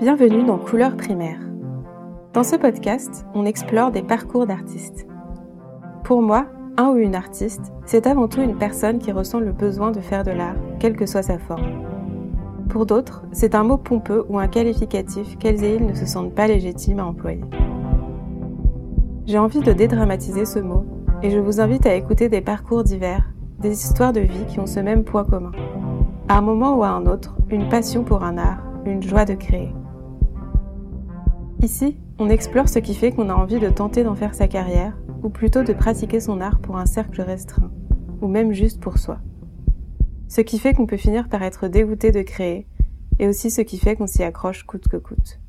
Bienvenue dans Couleurs primaires. Dans ce podcast, on explore des parcours d'artistes. Pour moi, un ou une artiste, c'est avant tout une personne qui ressent le besoin de faire de l'art, quelle que soit sa forme. Pour d'autres, c'est un mot pompeux ou un qualificatif qu'elles et ils ne se sentent pas légitimes à employer. J'ai envie de dédramatiser ce mot et je vous invite à écouter des parcours divers, des histoires de vie qui ont ce même poids commun. À un moment ou à un autre, une passion pour un art, une joie de créer. Ici, on explore ce qui fait qu'on a envie de tenter d'en faire sa carrière, ou plutôt de pratiquer son art pour un cercle restreint, ou même juste pour soi. Ce qui fait qu'on peut finir par être dégoûté de créer, et aussi ce qui fait qu'on s'y accroche coûte que coûte.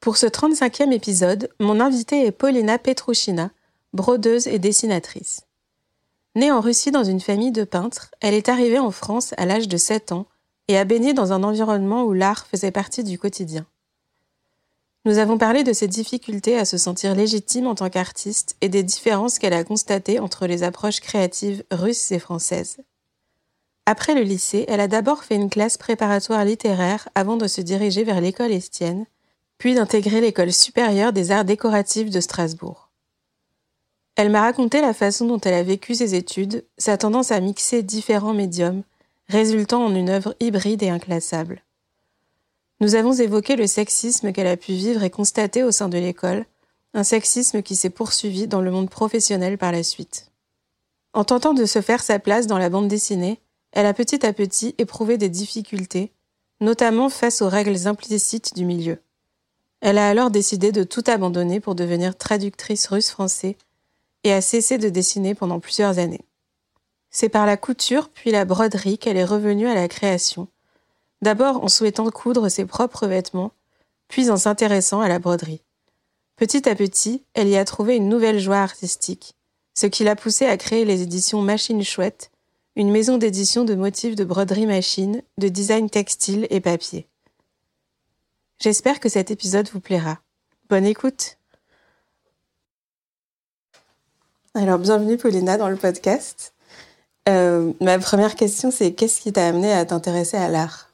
Pour ce 35e épisode, mon invitée est Paulina Petrouchina, brodeuse et dessinatrice. Née en Russie dans une famille de peintres, elle est arrivée en France à l'âge de 7 ans et a baigné dans un environnement où l'art faisait partie du quotidien. Nous avons parlé de ses difficultés à se sentir légitime en tant qu'artiste et des différences qu'elle a constatées entre les approches créatives russes et françaises. Après le lycée, elle a d'abord fait une classe préparatoire littéraire avant de se diriger vers l'école Estienne, puis d'intégrer l'école supérieure des arts décoratifs de Strasbourg. Elle m'a raconté la façon dont elle a vécu ses études, sa tendance à mixer différents médiums, résultant en une œuvre hybride et inclassable. Nous avons évoqué le sexisme qu'elle a pu vivre et constater au sein de l'école, un sexisme qui s'est poursuivi dans le monde professionnel par la suite. En tentant de se faire sa place dans la bande dessinée, elle a petit à petit éprouvé des difficultés, notamment face aux règles implicites du milieu. Elle a alors décidé de tout abandonner pour devenir traductrice russe-français et a cessé de dessiner pendant plusieurs années. C'est par la couture puis la broderie qu'elle est revenue à la création, d'abord en souhaitant coudre ses propres vêtements, puis en s'intéressant à la broderie. Petit à petit, elle y a trouvé une nouvelle joie artistique, ce qui l'a poussée à créer les éditions Machine Chouette, une maison d'édition de motifs de broderie machine, de design textile et papier. J'espère que cet épisode vous plaira. Bonne écoute Alors, bienvenue Paulina dans le podcast. Euh, ma première question, c'est qu'est-ce qui t'a amené à t'intéresser à l'art?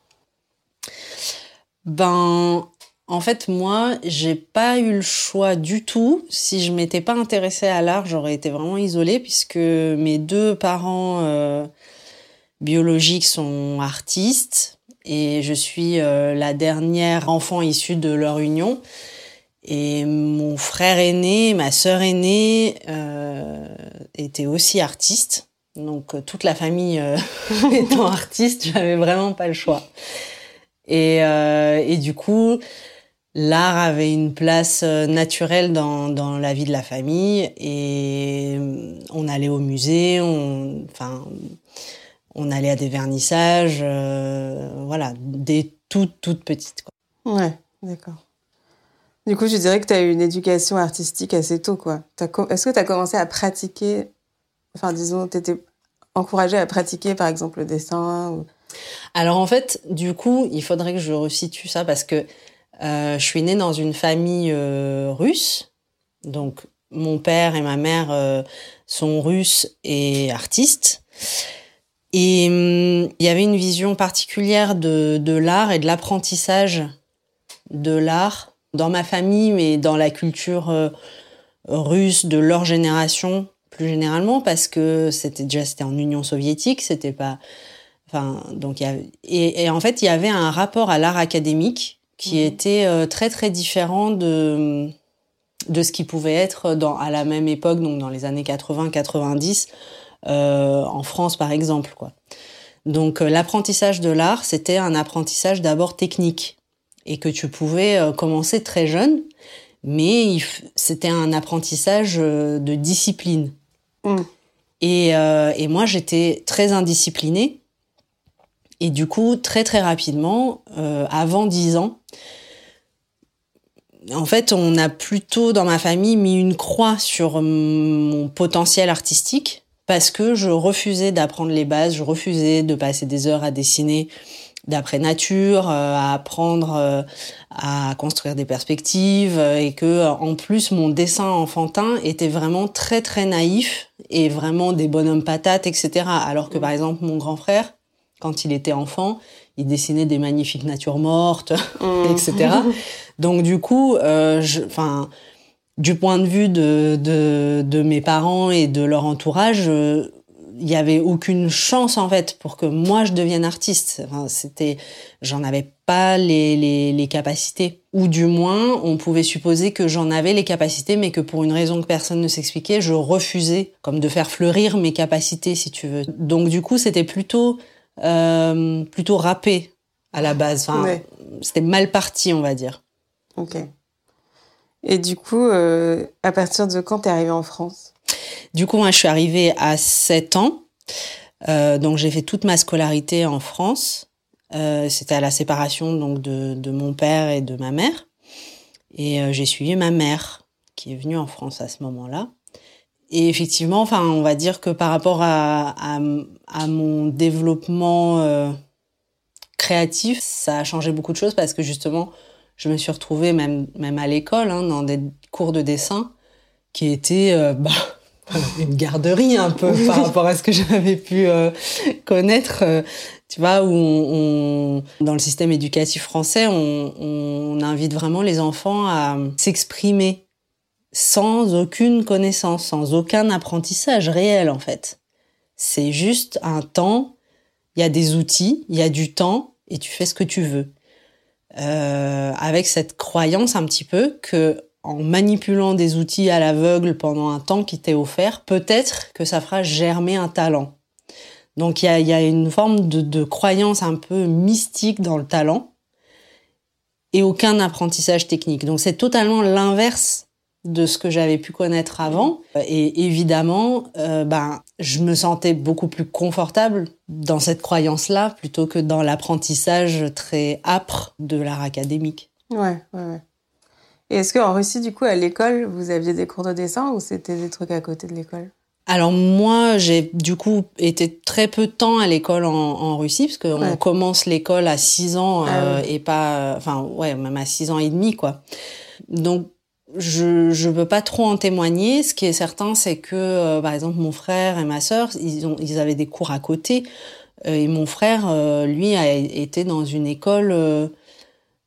Ben, en fait, moi, j'ai pas eu le choix du tout. Si je m'étais pas intéressée à l'art, j'aurais été vraiment isolée puisque mes deux parents euh, biologiques sont artistes et je suis euh, la dernière enfant issue de leur union. Et mon frère aîné, ma sœur aînée euh, étaient aussi artistes. Donc euh, toute la famille euh, étant artiste, j'avais vraiment pas le choix. Et, et du coup, l'art avait une place naturelle dans, dans la vie de la famille. Et on allait au musée, on, enfin, on allait à des vernissages, euh, voilà, des toutes, toutes petites. Quoi. Ouais, d'accord. Du coup, je dirais que tu as eu une éducation artistique assez tôt, quoi. Est-ce que tu as commencé à pratiquer, enfin, disons, tu étais encouragée à pratiquer, par exemple, le dessin Alors, en fait, du coup, il faudrait que je resitue ça parce que euh, je suis née dans une famille euh, russe. Donc, mon père et ma mère sont russes et artistes. Et hum, il y avait une vision particulière de, de l'art et de l'apprentissage de l'art dans ma famille, mais dans la culture euh, russe de leur génération plus généralement, parce que c'était déjà c'était en Union soviétique, c'était pas, enfin donc il et, et, en fait il y avait un rapport à l'art académique qui mmh. était euh, très très différent de de ce qui pouvait être dans à la même époque, donc dans les années 80-90 euh, en France par exemple. Quoi. Donc euh, l'apprentissage de l'art, c'était un apprentissage d'abord technique et que tu pouvais euh, commencer très jeune, mais c'était un apprentissage de discipline. Mm. Et, et, moi, j'étais très indisciplinée. Et du coup, très très rapidement, avant 10 ans, en fait, on a plutôt dans ma famille mis une croix sur mon potentiel artistique parce que je refusais d'apprendre les bases, je refusais de passer des heures à dessiner d'après nature, euh, à apprendre euh, à construire des perspectives euh, et que en plus mon dessin enfantin était vraiment très très naïf et vraiment des bonhommes patates etc. Alors que par exemple mon grand frère quand il était enfant, il dessinait des magnifiques natures mortes, mmh. etc. Donc du coup, euh, enfin, du point de vue de, de, de, mes parents et de leur entourage, euh, il y avait aucune chance en fait pour que moi je devienne artiste. Enfin, c'était, j'en avais pas les, les, les, capacités, ou du moins on pouvait supposer que j'en avais les capacités, mais que pour une raison que personne ne s'expliquait, je refusais comme de faire fleurir mes capacités, si tu veux. Donc du coup, c'était plutôt euh, plutôt râpé à la base. Enfin, C'était mal parti, on va dire. Ok. Et du coup, euh, à partir de quand t'es arrivée en France? Du coup, moi, je suis arrivée à 7 ans. Euh, donc, j'ai fait toute ma scolarité en France. Euh, C'était à la séparation donc de, de, mon père et de ma mère. Et euh, j'ai suivi ma mère, qui est venue en France à ce moment-là. Et effectivement, enfin, on va dire que par rapport à, à, à mon développement euh, créatif, ça a changé beaucoup de choses parce que justement, je me suis retrouvée même même à l'école hein, dans des cours de dessin qui étaient euh, bah, une garderie un peu par rapport à ce que j'avais pu euh, connaître. Euh, tu vois, où on, dans le système éducatif français, on, on invite vraiment les enfants à s'exprimer sans aucune connaissance, sans aucun apprentissage réel en fait. C'est juste un temps, il y a des outils, il y a du temps et tu fais ce que tu veux euh, avec cette croyance un petit peu que en manipulant des outils à l'aveugle pendant un temps qui t'est offert, peut-être que ça fera germer un talent. Donc il y a, une forme de, de, croyance un peu mystique dans le talent et aucun apprentissage technique. Donc c'est totalement l'inverse de ce que j'avais pu connaître avant. Et évidemment, euh, ben, je me sentais beaucoup plus confortable dans cette croyance-là plutôt que dans l'apprentissage très âpre de l'art académique. Ouais, ouais, ouais. Et est-ce qu'en Russie, du coup, à l'école, vous aviez des cours de dessin ou c'était des trucs à côté de l'école? Alors moi, j'ai du coup été très peu de temps à l'école en, en, Russie parce qu'on ouais. commence l'école à 6 ans ah euh, et pas, enfin ouais, même à 6 ans et demi quoi. Donc je je peux pas trop en témoigner. Ce qui est certain, c'est que euh, par exemple mon frère et ma sœur, ils ont ils avaient des cours à côté euh, et mon frère, euh, lui, a été dans une école euh,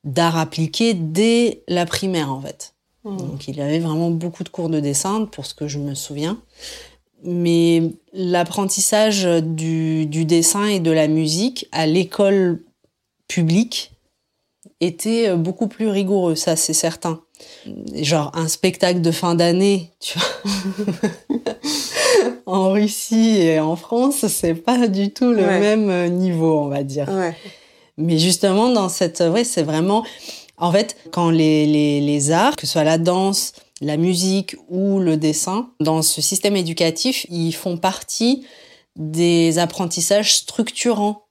d'art appliqué dès la primaire en fait. Mmh. Donc il avait vraiment beaucoup de cours de dessin pour ce que je me souviens. Mais l'apprentissage du, du dessin et de la musique à l'école publique était beaucoup plus rigoureux, ça c'est certain genre un spectacle de fin d'année, tu vois. en Russie et en France, c'est pas du tout le ouais. même niveau, on va dire. Ouais. Mais justement, dans cette, ouais, c'est vraiment, en fait, quand les, les, les arts, que ce soit la danse, la musique ou le dessin, dans ce système éducatif, ils font partie des apprentissages structurants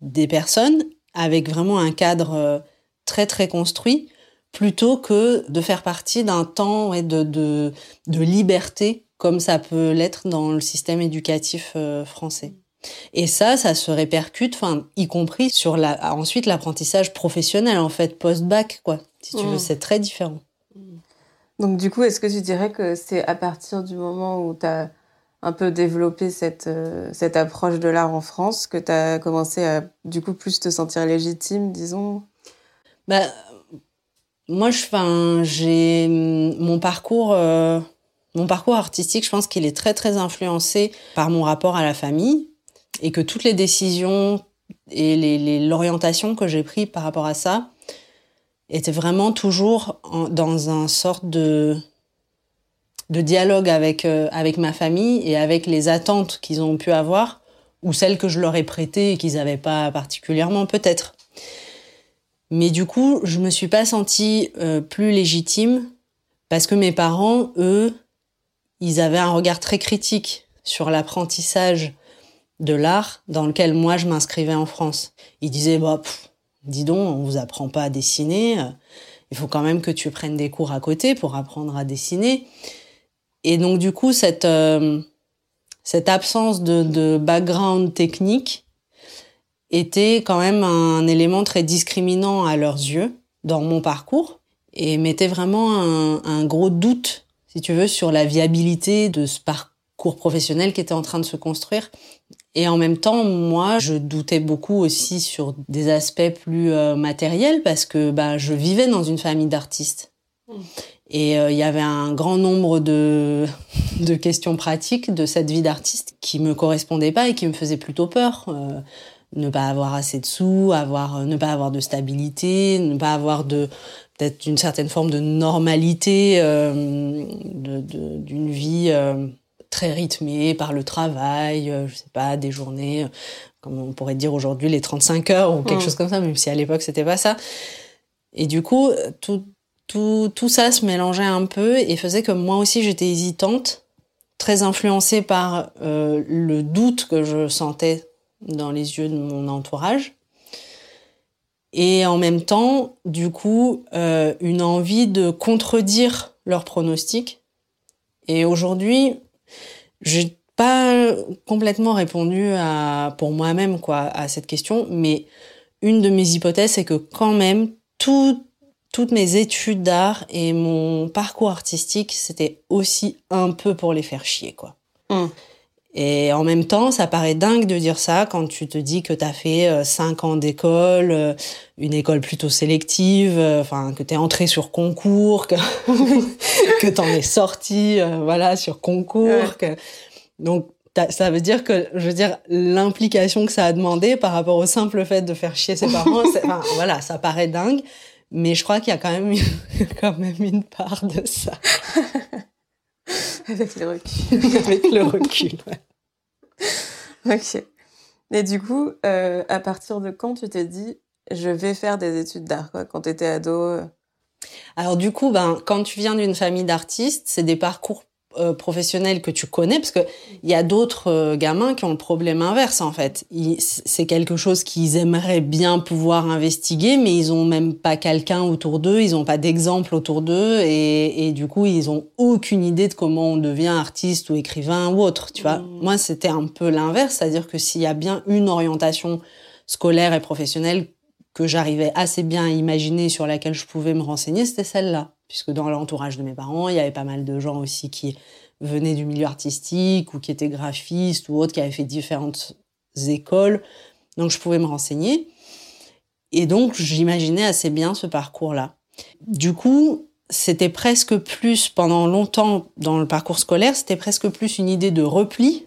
des personnes avec vraiment un cadre euh, très très construit plutôt que de faire partie d'un temps ouais, de, de, de, liberté comme ça peut l'être dans le système éducatif euh, français. Et ça, ça se répercute, enfin, y compris sur la, ensuite l'apprentissage professionnel en fait post-bac, quoi. Si tu mmh. veux, c'est très différent. Donc du coup, est-ce que tu dirais que c'est à partir du moment où tu as un peu développé cette, euh, cette approche de l'art en France que tu as commencé à du coup plus te sentir légitime, disons? Bah, moi, je, j'ai mon parcours, euh, mon parcours artistique. Je pense qu'il est très très influencé par mon rapport à la famille et que toutes les décisions et l'orientation que j'ai pris par rapport à ça étaient vraiment toujours dans un sorte de dialogue avec euh, avec ma famille et avec les attentes qu'ils ont pu avoir ou celles que je leur ai prêtées et qu'ils n'avaient pas particulièrement peut-être. Mais du coup, je me suis pas sentie euh, plus légitime parce que mes parents, eux, ils avaient un regard très critique sur l'apprentissage de l'art dans lequel moi je m'inscrivais en France. Ils disaient bah dis donc, on vous apprend pas à dessiner, il faut quand même que tu prennes des cours à côté pour apprendre à dessiner. Et donc du coup cette euh, cette absence de, de background technique était quand même un élément très discriminant à leurs yeux dans mon parcours et mettait vraiment un, un, gros doute, si tu veux, sur la viabilité de ce parcours professionnel qui était en train de se construire Et en même temps, moi, je doutais beaucoup aussi sur des aspects plus euh, matériels parce que bah, je vivais dans une famille d'artistes. Mmh. Et euh, il y avait un grand nombre de, de questions pratiques de cette vie d'artiste qui me correspondaient pas et qui me faisaient plutôt peur. Euh, ne pas avoir assez de sous, avoir, ne pas avoir de stabilité, ne pas avoir de peut-être une certaine forme de normalité d'une vie euh, très rythmée par le travail, euh, je sais pas, des journées, comme on pourrait dire aujourd'hui, les 35 heures ou quelque chose comme ça, même si à l'époque c'était pas ça. Et du coup, tout, tout, tout ça se mélangeait un peu et faisait que moi aussi j'étais hésitante, très influencée par le doute que je sentais dans les yeux de mon entourage et en même temps, du coup, euh, une envie de contredire leurs pronostics. Et aujourd'hui, j'ai pas complètement répondu à, pour moi-même, quoi, à cette question, mais une de mes hypothèses, c'est que quand même, tout, toutes mes études d'art et mon parcours artistique, c'était aussi un peu pour les faire chier, quoi. Hum. Et en même temps, ça paraît dingue de dire ça quand tu te dis que tu as fait euh, cinq ans d'école, euh, une école plutôt sélective, euh, enfin que tu es entré sur concours, que, que tu en es sorti voilà, sur concours. Que... Donc ça veut dire que, je veux dire, l'implication que ça a demandé par rapport au simple fait de faire chier ses parents, enfin, voilà, ça paraît dingue, mais je crois qu'il y a quand même, quand même une part de ça. Avec le recul. Avec le recul, ouais. ok. Et du coup, euh, à partir de quand tu t'es dit, je vais faire des études d'art, quoi, quand tu étais ado euh? Alors du coup, ben, quand tu viens d'une famille d'artistes, c'est des parcours euh, professionnels que tu connais, parce que il y a d'autres euh, gamins qui ont le problème inverse en fait. C'est quelque chose qu'ils aimeraient bien pouvoir investiguer, mais ils ont même pas quelqu'un autour d'eux, ils ont pas d'exemple autour d'eux, et, et, du coup ils ont aucune idée de comment on devient artiste ou écrivain ou autre. Tu vois, mmh. moi c'était un peu l'inverse, c'est-à-dire que s'il y a bien une orientation scolaire et professionnelle que j'arrivais assez bien à imaginer sur laquelle je pouvais me renseigner, c'était celle-là puisque dans l'entourage de mes parents, il y avait pas mal de gens aussi qui venaient du milieu artistique ou qui étaient graphistes ou autres, qui avaient fait différentes écoles. Donc je pouvais me renseigner. Et donc j'imaginais assez bien ce parcours-là. Du coup, c'était presque plus, pendant longtemps dans le parcours scolaire, c'était presque plus une idée de repli.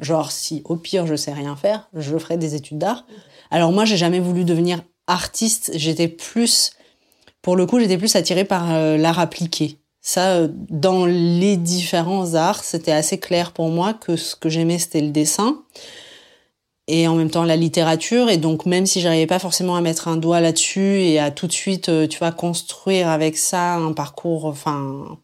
Genre, si au pire je sais rien faire, je ferai des études d'art. Alors moi, j'ai jamais voulu devenir artiste. J'étais plus pour le coup, j'étais plus attirée par euh, l'art appliqué. Ça, euh, dans les différents arts, c'était assez clair pour moi que ce que j'aimais, c'était le dessin et en même temps la littérature. Et donc, même si j'arrivais pas forcément à mettre un doigt là-dessus et à tout de suite, euh, tu vois, construire avec ça un parcours, enfin,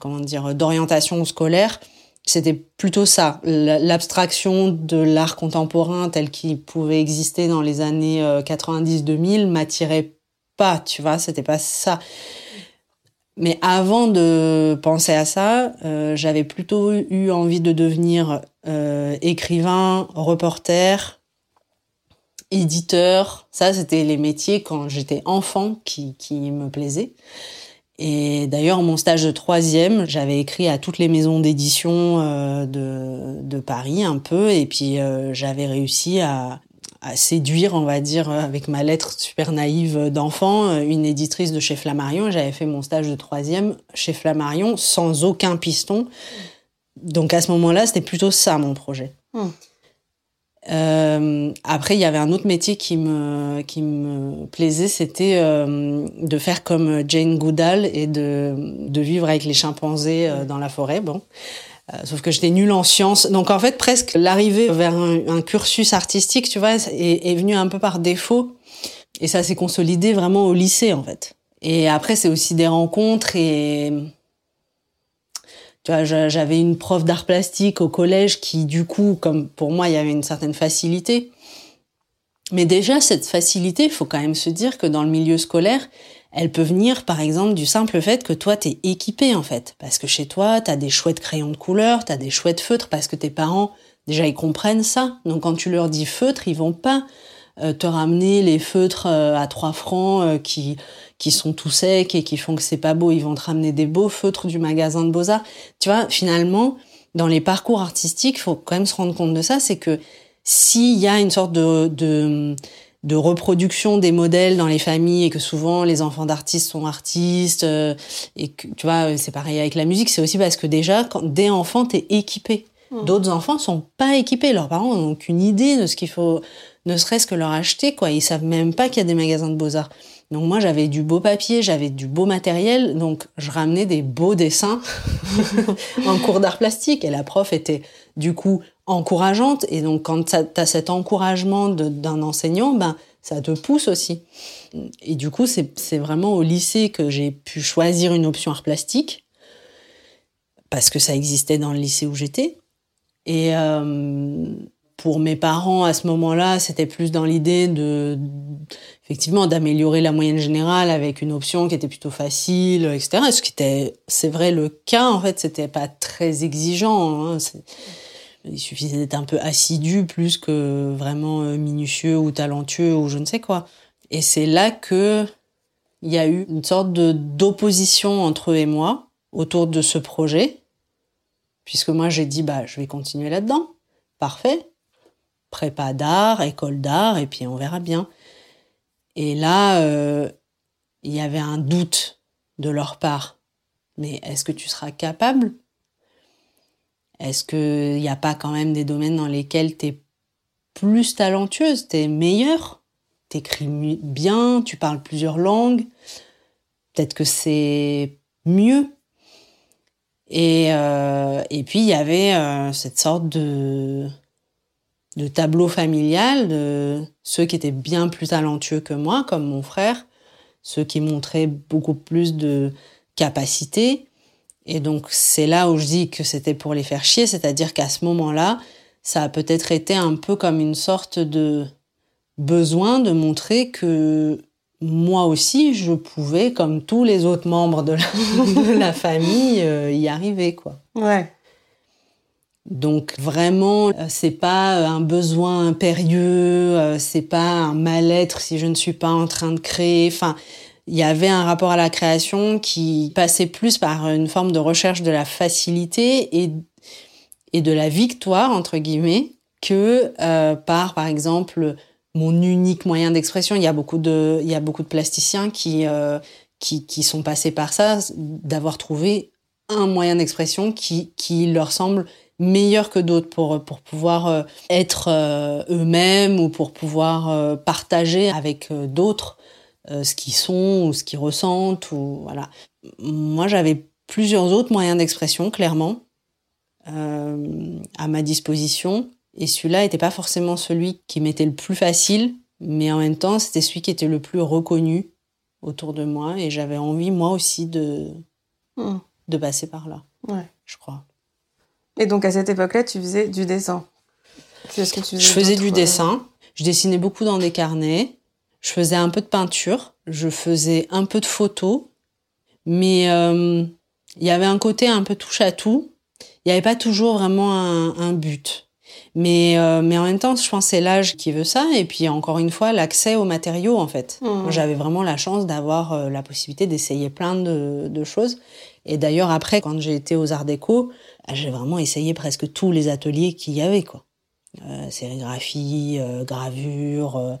comment dire, d'orientation scolaire, c'était plutôt ça. L'abstraction de l'art contemporain tel qu'il pouvait exister dans les années 90-2000 m'attirait tu vois, c'était pas ça. Mais avant de penser à ça, euh, j'avais plutôt eu envie de devenir euh, écrivain, reporter, éditeur. Ça, c'était les métiers quand j'étais enfant qui, qui me plaisaient. Et d'ailleurs, mon stage de troisième, j'avais écrit à toutes les maisons d'édition euh, de, de, Paris un peu, et puis j'avais réussi à, à séduire, on va dire, avec ma lettre super naïve d'enfant, une éditrice de chez Flammarion. J'avais fait mon stage de troisième chez Flammarion sans aucun piston. Donc à ce moment-là, c'était plutôt ça mon projet. Hmm. Euh, après, il y avait un autre métier qui me qui me plaisait, c'était euh, de faire comme Jane Goodall et de de vivre avec les chimpanzés euh, dans la forêt. Bon, euh, sauf que j'étais nulle en sciences. Donc en fait, presque l'arrivée vers un, cursus artistique, tu vois, est, est venue un peu par défaut. Et ça s'est consolidé vraiment au lycée, en fait. Et après, c'est aussi des rencontres et... Tu vois, j'avais une prof d'art plastique au collège qui, du coup, comme pour moi, il y avait une certaine facilité. Mais déjà, cette facilité, il faut quand même se dire que dans le milieu scolaire, elle peut venir, par exemple, du simple fait que toi, t'es équipé, en fait. Parce que chez toi, t'as des chouettes crayons de couleur, t'as des chouettes feutres, parce que tes parents, déjà, ils comprennent ça. Donc, quand tu leur dis feutre, ils vont pas euh, te ramener les feutres euh, à 3 francs euh, qui, qui sont tout secs et qui font que c'est pas beau. Ils vont te ramener des beaux feutres du magasin de Beaux-Arts. Tu vois, finalement, dans les parcours artistiques, faut quand même se rendre compte de ça, c'est que s'il y a une sorte de, de, de, reproduction des modèles dans les familles et que souvent les enfants d'artistes sont artistes, euh, et que tu vois, c'est pareil avec la musique, c'est aussi parce que déjà, quand, dès enfant, t'es équipé. Mmh. D'autres enfants sont pas équipés, leurs parents n'ont aucune idée de ce qu'il faut, ne serait-ce que leur acheter, quoi. Ils savent même pas qu'il y a des magasins de beaux-arts. Donc moi j'avais du beau papier, j'avais du beau matériel, donc je ramenais des beaux dessins en cours d'art plastique et la prof était du coup encourageante et donc quand tu as cet encouragement d'un enseignant, ben ça te pousse aussi. Et du coup c'est vraiment au lycée que j'ai pu choisir une option art plastique parce que ça existait dans le lycée où j'étais. Et euh, pour mes parents à ce moment-là, c'était plus dans l'idée de effectivement d'améliorer la moyenne générale avec une option qui était plutôt facile, etc. Ce qui était, c'est vrai, le cas en fait, c'était pas très exigeant. Hein. Il suffisait d'être un peu assidu plus que vraiment euh, minutieux ou talentueux ou je ne sais quoi. Et c'est là que il y a eu une sorte d'opposition entre eux et moi autour de ce projet, puisque moi j'ai dit bah je vais continuer là-dedans, parfait prépa d'art, école d'art, et puis on verra bien. Et là, euh, il y avait un doute de leur part. Mais est-ce que tu seras capable Est-ce qu'il n'y a pas quand même des domaines dans lesquels tu es plus talentueuse, tu es meilleure, tu écris bien, tu parles plusieurs langues Peut-être que c'est mieux. Et, euh, puis il y avait euh, cette sorte de de tableau familial de ceux qui étaient bien plus talentueux que moi, comme mon frère, ceux qui montraient beaucoup plus de capacité. Et donc c'est là où je dis que c'était pour les faire chier, c'est-à-dire qu'à ce moment-là, ça a peut-être été un peu comme une sorte de besoin de montrer que moi aussi, je pouvais, comme tous les autres membres de la, famille, euh, y arriver, quoi. Ouais. Donc vraiment, euh, c'est pas un besoin impérieux, euh, c'est pas un mal-être si je ne suis pas en train de créer. Enfin, il y avait un rapport à la création qui passait plus par une forme de recherche de la facilité et, et de la victoire entre guillemets que par par exemple mon unique moyen d'expression. Il y a beaucoup de il y a beaucoup de plasticiens qui qui, qui sont passés par ça, d'avoir trouvé un moyen d'expression qui, qui leur semble meilleurs que d'autres pour, pour pouvoir euh, être euh, eux-mêmes ou pour pouvoir euh, partager avec d'autres ce qu'ils sont ou ce qu'ils ressentent. Ou, voilà. Moi, j'avais plusieurs autres moyens d'expression, clairement, à ma disposition. Et celui-là n'était pas forcément celui qui m'était le plus facile, mais en même temps, c'était celui qui était le plus reconnu autour de moi. Et j'avais envie, moi aussi, de, mmh. de passer par là. Ouais. Je crois. Et donc à cette époque-là, tu faisais du dessin. Que tu faisais Je faisais du dessin. Je dessinais beaucoup dans des carnets. Je faisais un peu de peinture. Je faisais un peu de photos. Mais euh, il y avait un côté un peu touche à tout. Il n'y avait pas toujours vraiment un, un but. Mais, euh, mais en même temps, je pense que c'est l'âge qui veut ça. Et puis, encore une fois, l'accès aux matériaux, en fait. Mmh. J'avais vraiment la chance d'avoir euh, la possibilité d'essayer plein de, de, choses. Et d'ailleurs, après, quand j'ai été aux Arts Déco, j'ai vraiment essayé presque tous les ateliers qu'il y avait, quoi. Euh, sérigraphie, euh, gravure, euh,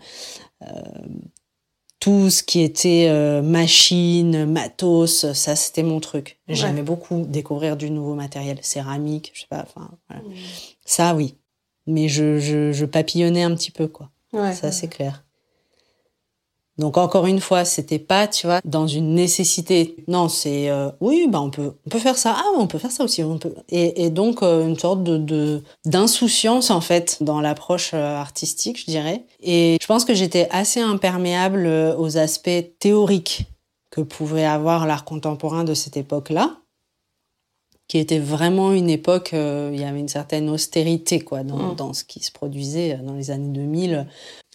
tout ce qui était euh, machine, matos, ça c'était mon truc. J'aimais beaucoup découvrir du nouveau matériel, céramique, je sais pas, enfin, voilà. Mmh. ça oui. Mais je, je, je, papillonnais un petit peu, quoi. Ouais, ça c'est clair. Donc encore une fois, c'était pas, tu vois, dans une nécessité. Non, c'est euh, oui, bah on peut, on peut faire ça. Ah, on peut faire ça aussi. On peut. Et, et donc euh, une sorte de d'insouciance en fait dans l'approche euh, artistique, je dirais. Et je pense que j'étais assez imperméable aux aspects théoriques que pouvait avoir l'art contemporain de cette époque-là qui était vraiment une époque, euh, il y avait une certaine austérité quoi dans, mmh. dans, ce qui se produisait dans les années 2000.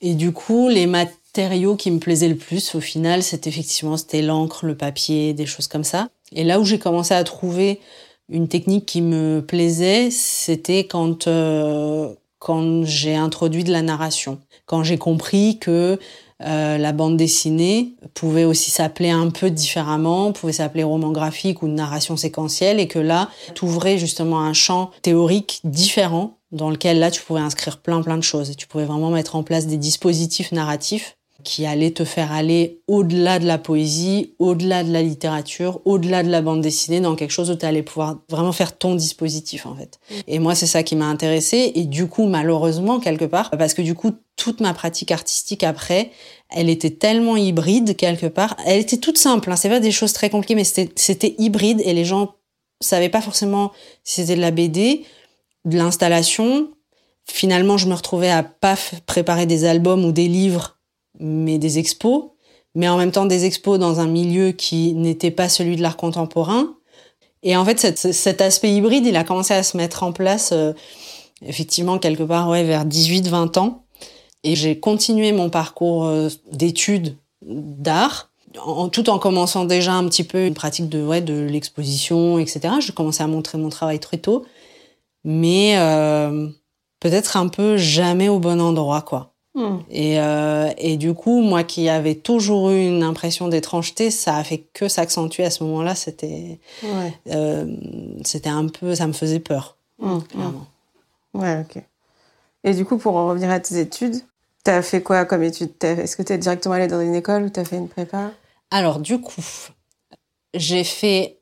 Et du coup, les matériaux qui me plaisaient le plus, au final, c'était effectivement c'était l'encre, le papier, des choses comme ça. Et là où j'ai commencé à trouver une technique qui me plaisait, c'était quand euh, quand j'ai introduit de la narration, quand j'ai compris que Euh, la bande dessinée pouvait aussi s'appeler un peu différemment, pouvait s'appeler roman graphique ou narration séquentielle, et que là, t'ouvrais justement un champ théorique différent dans lequel là tu pouvais inscrire plein plein de choses tu pouvais vraiment mettre en place des dispositifs narratifs qui allait te faire aller au-delà de la poésie, au-delà de la littérature, au-delà de la bande dessinée, dans quelque chose où tu allais pouvoir vraiment faire ton dispositif en fait. Mm. Et moi, c'est ça qui m'a intéressée. Et du coup, malheureusement, quelque part, parce que du coup, toute ma pratique artistique après, elle était tellement hybride quelque part. Elle était toute simple, hein, c'est pas des choses très compliquées, mais c'était hybride et les gens savaient pas forcément si c'était de la BD, de l'installation. Finalement, je me retrouvais à pas préparer des albums ou des livres mais des expos, mais en même temps des expos dans un milieu qui n'était pas celui de l'art contemporain. Et en fait, cet aspect hybride, il a commencé à se mettre en place, euh, effectivement, quelque part, ouais, vers 18-20 ans. Et j'ai continué mon parcours euh, d'études d'art, en, tout en commençant déjà un petit peu une pratique de, ouais, de l'exposition, etc. Je commençais à montrer mon travail très tôt, mais euh, peut-être un peu jamais au bon endroit, quoi. Hmm. Et, euh, et, du coup, moi qui avais toujours eu une impression d'étrangeté, ça a fait que s'accentuer à ce moment-là. C'était, ouais. euh, c'était un peu, ça me faisait peur, hmm, hmm. clairement. Ouais, ok. Et du coup, pour en revenir à tes études, tu as fait quoi comme études Est-ce que tu es directement allé dans une école ou tu as fait une prépa? Alors, du coup, j'ai fait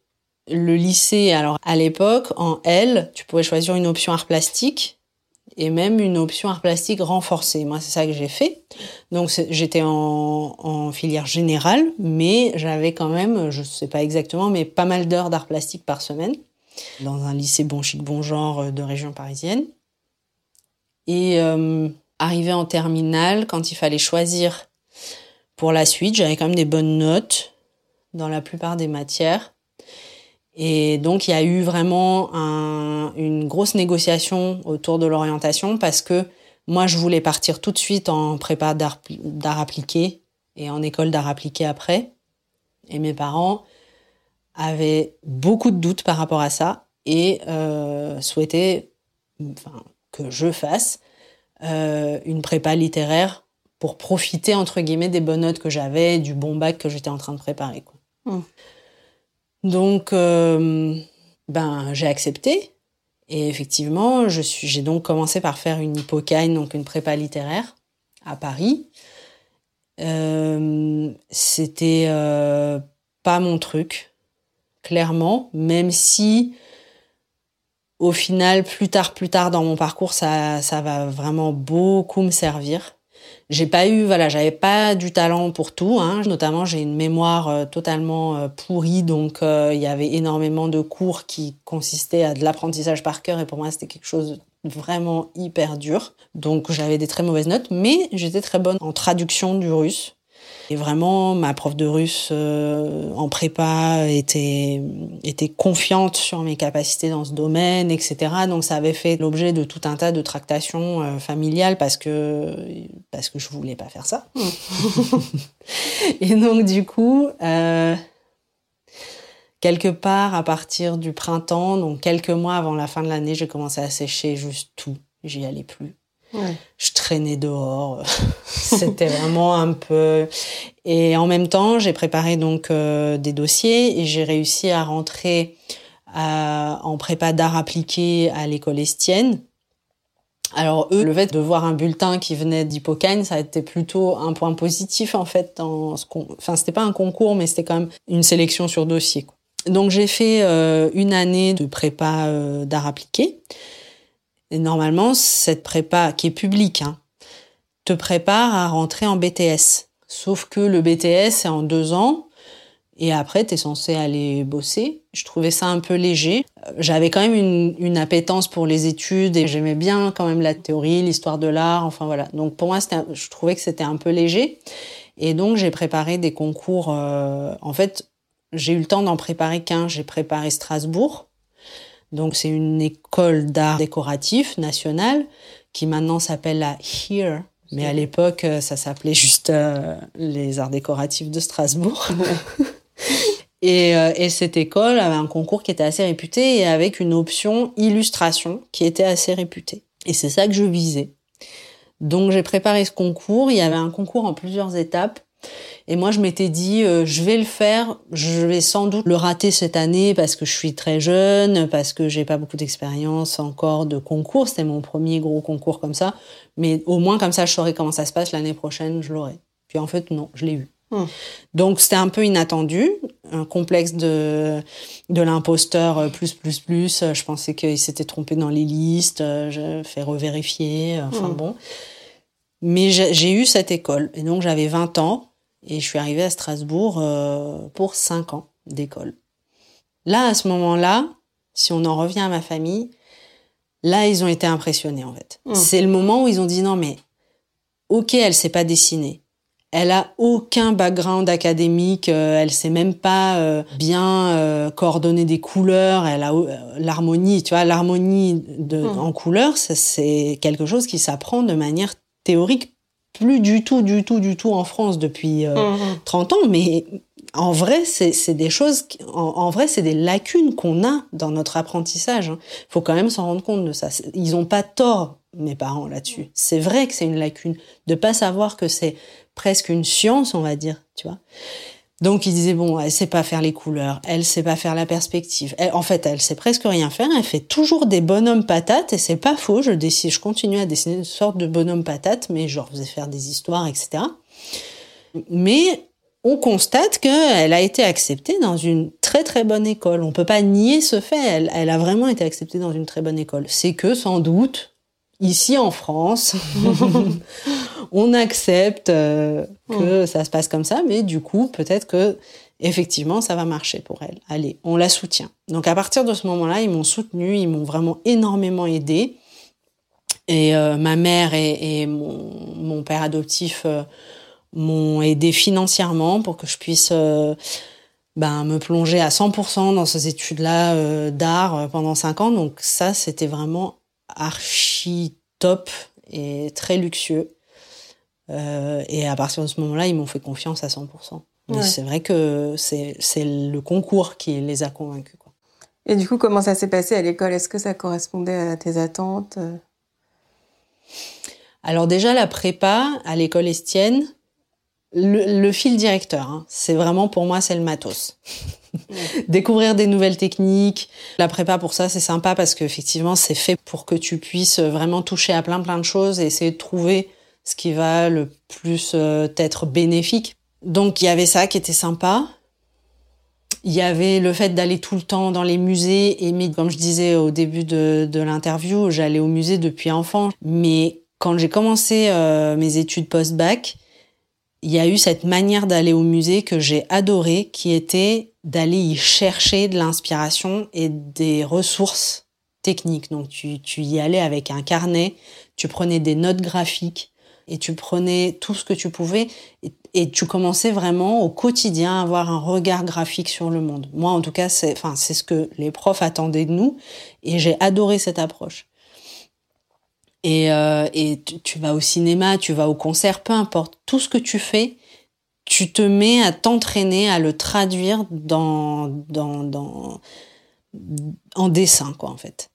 le lycée. Alors, à l'époque, en L, tu pouvais choisir une option art plastique et même une option art plastique renforcée. Moi, c'est ça que j'ai fait. Donc, j'étais en, filière générale, mais j'avais quand même, je sais pas exactement, mais pas mal d'heures d'art plastique par semaine dans un lycée bon chic bon genre euh, de région parisienne. Et euh, arrivé en terminale, quand il fallait choisir pour la suite, j'avais quand même des bonnes notes dans la plupart des matières. Et donc, il y a eu vraiment un, une grosse négociation autour de l'orientation parce que moi, je voulais partir tout de suite en prépa d'art appliqué et en école d'art appliqué après. Et mes parents avaient beaucoup de doutes par rapport à ça et euh, souhaitaient que je fasse euh, une prépa littéraire pour profiter, entre guillemets, des bonnes notes que j'avais, du bon bac que j'étais en train de préparer. Mmh. Donc, euh, ben, j'ai accepté. Et effectivement, je suis, j'ai donc commencé par faire une hypocagne, donc une prépa littéraire à Paris. Euh, c'était euh, pas mon truc, clairement, même si au final, plus tard, plus tard dans mon parcours, ça, ça va vraiment beaucoup me servir. J'ai pas eu, voilà, j'avais pas du talent pour tout. Hein. Notamment, j'ai une mémoire euh, totalement euh, pourrie, donc euh, il y avait énormément de cours qui consistaient à de l'apprentissage par cœur, et pour moi, c'était quelque chose vraiment hyper dur. Donc, j'avais des très mauvaises notes, mais j'étais très bonne en traduction du russe. Et vraiment, ma prof de russe euh, en prépa était, était confiante sur mes capacités dans ce domaine, etc. Donc ça avait fait l'objet de tout un tas de tractations euh, familiales parce que, parce que je voulais pas faire ça. et donc du coup, euh, quelque part à partir du printemps, donc quelques mois avant la fin de l'année, j'ai commencé à sécher juste tout. J'y allais plus. Je traînais dehors. C'était vraiment un peu. Et en même temps, j'ai préparé donc euh, des dossiers et j'ai réussi à rentrer en prépa d'art appliqué à l'école Estienne. Alors eux, le fait de voir un bulletin qui venait d'Hippocagne, ça a été plutôt un point positif en fait. Dans ce enfin, c'était pas un concours, mais c'était quand même une sélection sur dossier. Donc j'ai fait euh, une année de prépa euh, d'art appliqué. Et normalement, cette prépa, qui est publique, hein, te prépare à rentrer en BTS. Sauf que le BTS, c'est en deux ans. Et après, tu es censé aller bosser. Je trouvais ça un peu léger. J'avais quand même une, une, appétence pour les études et j'aimais bien quand même la théorie, l'histoire de l'art. Enfin voilà. Donc pour moi, je trouvais que c'était un peu léger. Et donc j'ai préparé des concours. Euh, en fait, j'ai eu le temps d'en préparer qu'un. J'ai préparé Strasbourg donc c'est une école d'art décoratif nationale qui maintenant s'appelle la HERE. Mais à l'époque, euh, ça s'appelait juste euh, les arts décoratifs de Strasbourg. et, euh, et, cette école avait un concours qui était assez réputé et avec une option illustration qui était assez réputée. Et c'est ça que je visais. Donc j'ai préparé ce concours. Il y avait un concours en plusieurs étapes. Et moi, je m'étais dit, euh, je vais le faire. Je vais sans doute le rater cette année parce que je suis très jeune, parce que j'ai pas beaucoup d'expérience encore de concours. C'était mon premier gros concours comme ça. Mais au moins, comme ça, je saurais comment ça se passe l'année prochaine, je l'aurai. Puis en fait, non, je l'ai eu. Hmm. Donc c'était un peu inattendu, un complexe de de l'imposteur plus plus plus. Je pensais qu'il s'était trompé dans les listes, je fais revérifier, enfin hmm. bon. Mais j'ai eu cette école et donc j'avais 20 ans et je suis arrivée à Strasbourg euh, pour 5 ans d'école. Là, à ce moment-là, si on en revient à ma famille, là, ils ont été impressionnés en fait. Hmm. C'est le moment où ils ont dit non mais ok, elle sait pas dessiner. Elle a aucun background académique, euh, elle sait même pas euh, bien coordonner des couleurs, elle a l'harmonie, tu vois, l'harmonie de hmm. en couleurs, c'est quelque chose qui s'apprend de manière théorique plus du tout, du tout, du tout en France depuis 30 euh, mhm. ans, mais en vrai, c'est des choses, en, vrai, c'est des lacunes qu'on a dans notre apprentissage. Il hein. faut quand même s'en rendre compte de ça. Ils n'ont pas tort, mes parents, là-dessus. C'est vrai que c'est une lacune de pas savoir que c'est presque une science, on va dire, tu vois. Donc il disait bon, elle sait pas faire les couleurs, elle sait pas faire la perspective. en fait, elle sait presque rien faire. Elle fait toujours des bonhommes patates et c'est pas faux. Je dessine, je continue à dessiner une sorte de bonhomme patate, mais je faisais faire des histoires, etc. Mais on constate qu'elle a été acceptée dans une très très bonne école. On peut pas nier ce fait. Elle a vraiment été acceptée dans une très bonne école. C'est que sans doute ici en France, on accepte euh, que ça se passe comme ça, mais du coup, peut-être que effectivement, ça va marcher pour elle. Allez, on la soutient. Donc à partir de ce moment-là, ils m'ont soutenu, ils m'ont vraiment énormément aidé. Et euh, ma mère et, mon, père adoptif euh, m'ont aidé financièrement pour que je puisse ben, me plonger à 100% dans ces études-là d'art pendant cinq ans. Donc ça, c'était vraiment archi top et très luxueux. Euh, et à partir de ce moment-là, ils m'ont fait confiance à 100%. Mais c'est vrai que c'est le concours qui les a convaincus. Quoi. Et du coup, comment ça s'est passé à l'école? Est-ce que ça correspondait à tes attentes? Alors déjà, la prépa à l'école Estienne, le, fil directeur, hein, c'est vraiment pour moi, c'est le matos. Découvrir des nouvelles techniques. La prépa pour ça, c'est sympa parce qu'effectivement, c'est fait pour que tu puisses vraiment toucher à plein plein de choses et essayer de trouver ce qui va le plus euh, être bénéfique. Donc il y avait ça qui était sympa. Il y avait le fait d'aller tout le temps dans les musées. Et mais, comme je disais au début de, de l'interview, j'allais au musée depuis enfant. Mais quand j'ai commencé euh, mes études post-bac, il y a eu cette manière d'aller au musée que j'ai adorée, qui était d'aller y chercher de l'inspiration et des ressources techniques. Donc tu, tu y allais avec un carnet, tu prenais des notes graphiques, et tu prenais tout ce que tu pouvais et, tu commençais vraiment au quotidien à avoir un regard graphique sur le monde. Moi, en tout cas, c'est, enfin, c'est ce que les profs attendaient de nous et j'ai adoré cette approche. Et, euh, et tu, vas au cinéma, tu vas au concert, peu importe, tout ce que tu fais, tu te mets à t'entraîner à le traduire dans, dans, dans, en dessin, quoi, en fait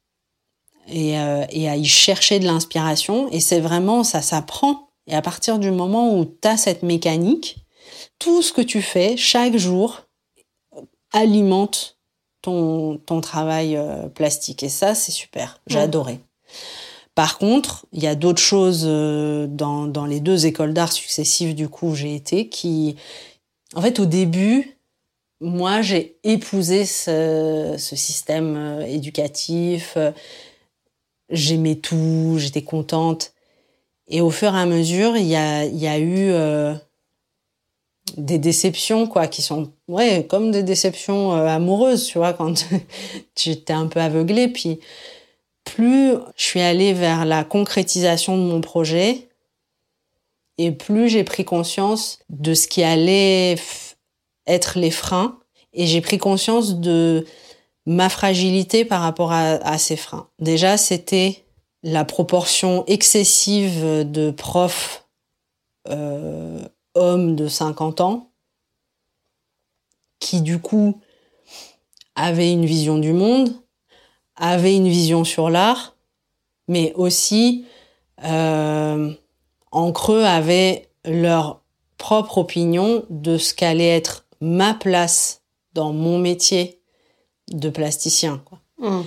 et, euh, et à y chercher de l'inspiration. Et c'est vraiment, ça s'apprend. Et à partir du moment où tu as cette mécanique, tout ce que tu fais chaque jour alimente ton, ton travail euh, plastique. Et ça, c'est super. J'ai adoré. Par contre, il y a d'autres choses euh, dans, dans les deux écoles d'art successives du coup où j'ai été qui, en fait, au début, moi, j'ai épousé ce, ce système éducatif j'aimais tout, j'étais contente. Et au fur et à mesure, il y a, y a eu euh, des déceptions, quoi, qui sont, ouais, comme des déceptions euh, amoureuses, tu vois, quand tu étais un peu aveuglée. Puis, plus je suis allée vers la concrétisation de mon projet, et plus j'ai pris conscience de ce qui allait être les freins, et j'ai pris conscience de ma fragilité par rapport à, ces freins. Déjà, c'était la proportion excessive de profs euh, hommes de 50 ans qui, du coup, avaient une vision du monde, avaient une vision sur l'art, mais aussi euh, en creux, avaient leur propre opinion de ce qu'allait être ma place dans mon métier de plasticien. Quoi. Mm.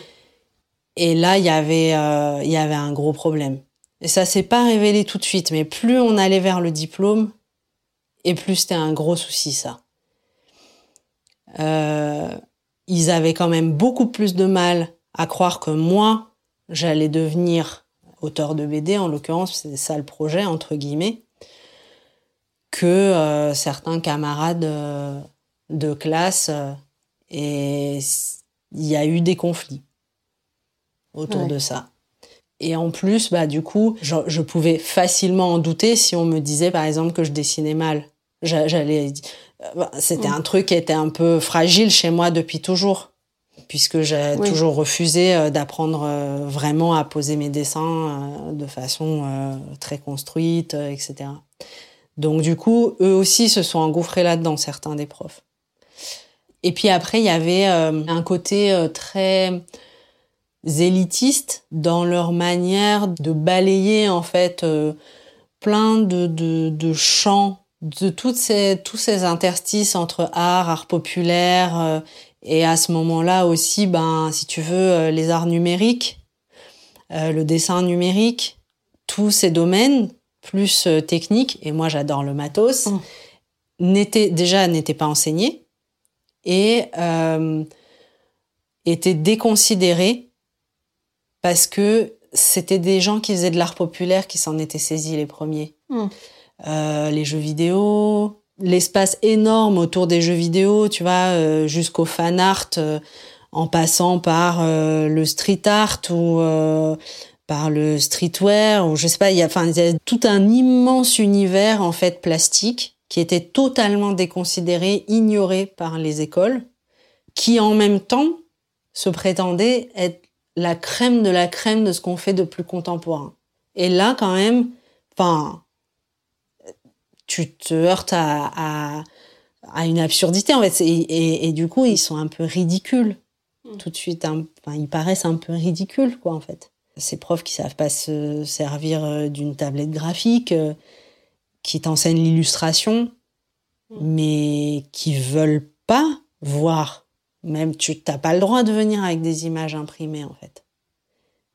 Et là, il y avait, euh, il y avait un gros problème. Et ça s'est pas révélé tout de suite, mais plus on allait vers le diplôme, et plus c'était un gros souci, ça. Euh, ils avaient quand même beaucoup plus de mal à croire que moi, j'allais devenir auteur de BD, en l'occurrence, c'est ça le projet, entre guillemets, que euh, certains camarades euh, de classe. euh, et il y a eu des conflits autour Ouais. de ça. Et en plus, bah, du coup, je, je pouvais facilement en douter si on me disait, par exemple, que je dessinais mal. J'a- J'allais, euh, bah, c'était un truc qui était un peu fragile chez moi depuis toujours, puisque j'ai Oui. toujours refusé euh, d'apprendre euh, vraiment à poser mes dessins euh, de façon très construite, etc. Donc du coup, eux aussi se sont engouffrés là-dedans, certains des profs. Et puis après, il y avait un côté très élitiste dans leur manière de balayer en fait plein de, de, de champs, de toutes ces, tous ces interstices entre art, art populaire et à ce moment-là aussi, ben, si tu veux, euh, les arts numériques, euh, le dessin numérique, tous ces domaines plus euh, techniques, et moi j'adore le matos, Mm. n'étaient déjà n'étaient pas enseignés et euh, étaient déconsidérés parce que c'était des gens qui faisaient de l'art populaire qui s'en étaient saisis les premiers. Mm. Euh, les jeux vidéo, l'espace énorme autour des jeux vidéo, tu vois, euh, jusqu'au fan art, euh, en passant par euh, le street art ou par le streetwear ou je sais pas, il y a, enfin, il y a tout un immense univers en fait plastique qui était totalement déconsidéré, ignoré par les écoles, qui en même temps se prétendait être la crème de la crème de ce qu'on fait de plus contemporain. Et là, quand même, enfin, tu te heurtes à, à, à une absurdité, en fait. Et, et, et du coup, ils sont un peu ridicules. Mm. Tout de suite, un- enfin, ils paraissent un peu ridicules, quoi, en fait. Ces profs qui savent pas se servir euh, d'une tablette graphique, euh, qui t'enseignent l'illustration, mais qui veulent pas voir. Même tu t'as pas le droit de venir avec des images imprimées, en fait.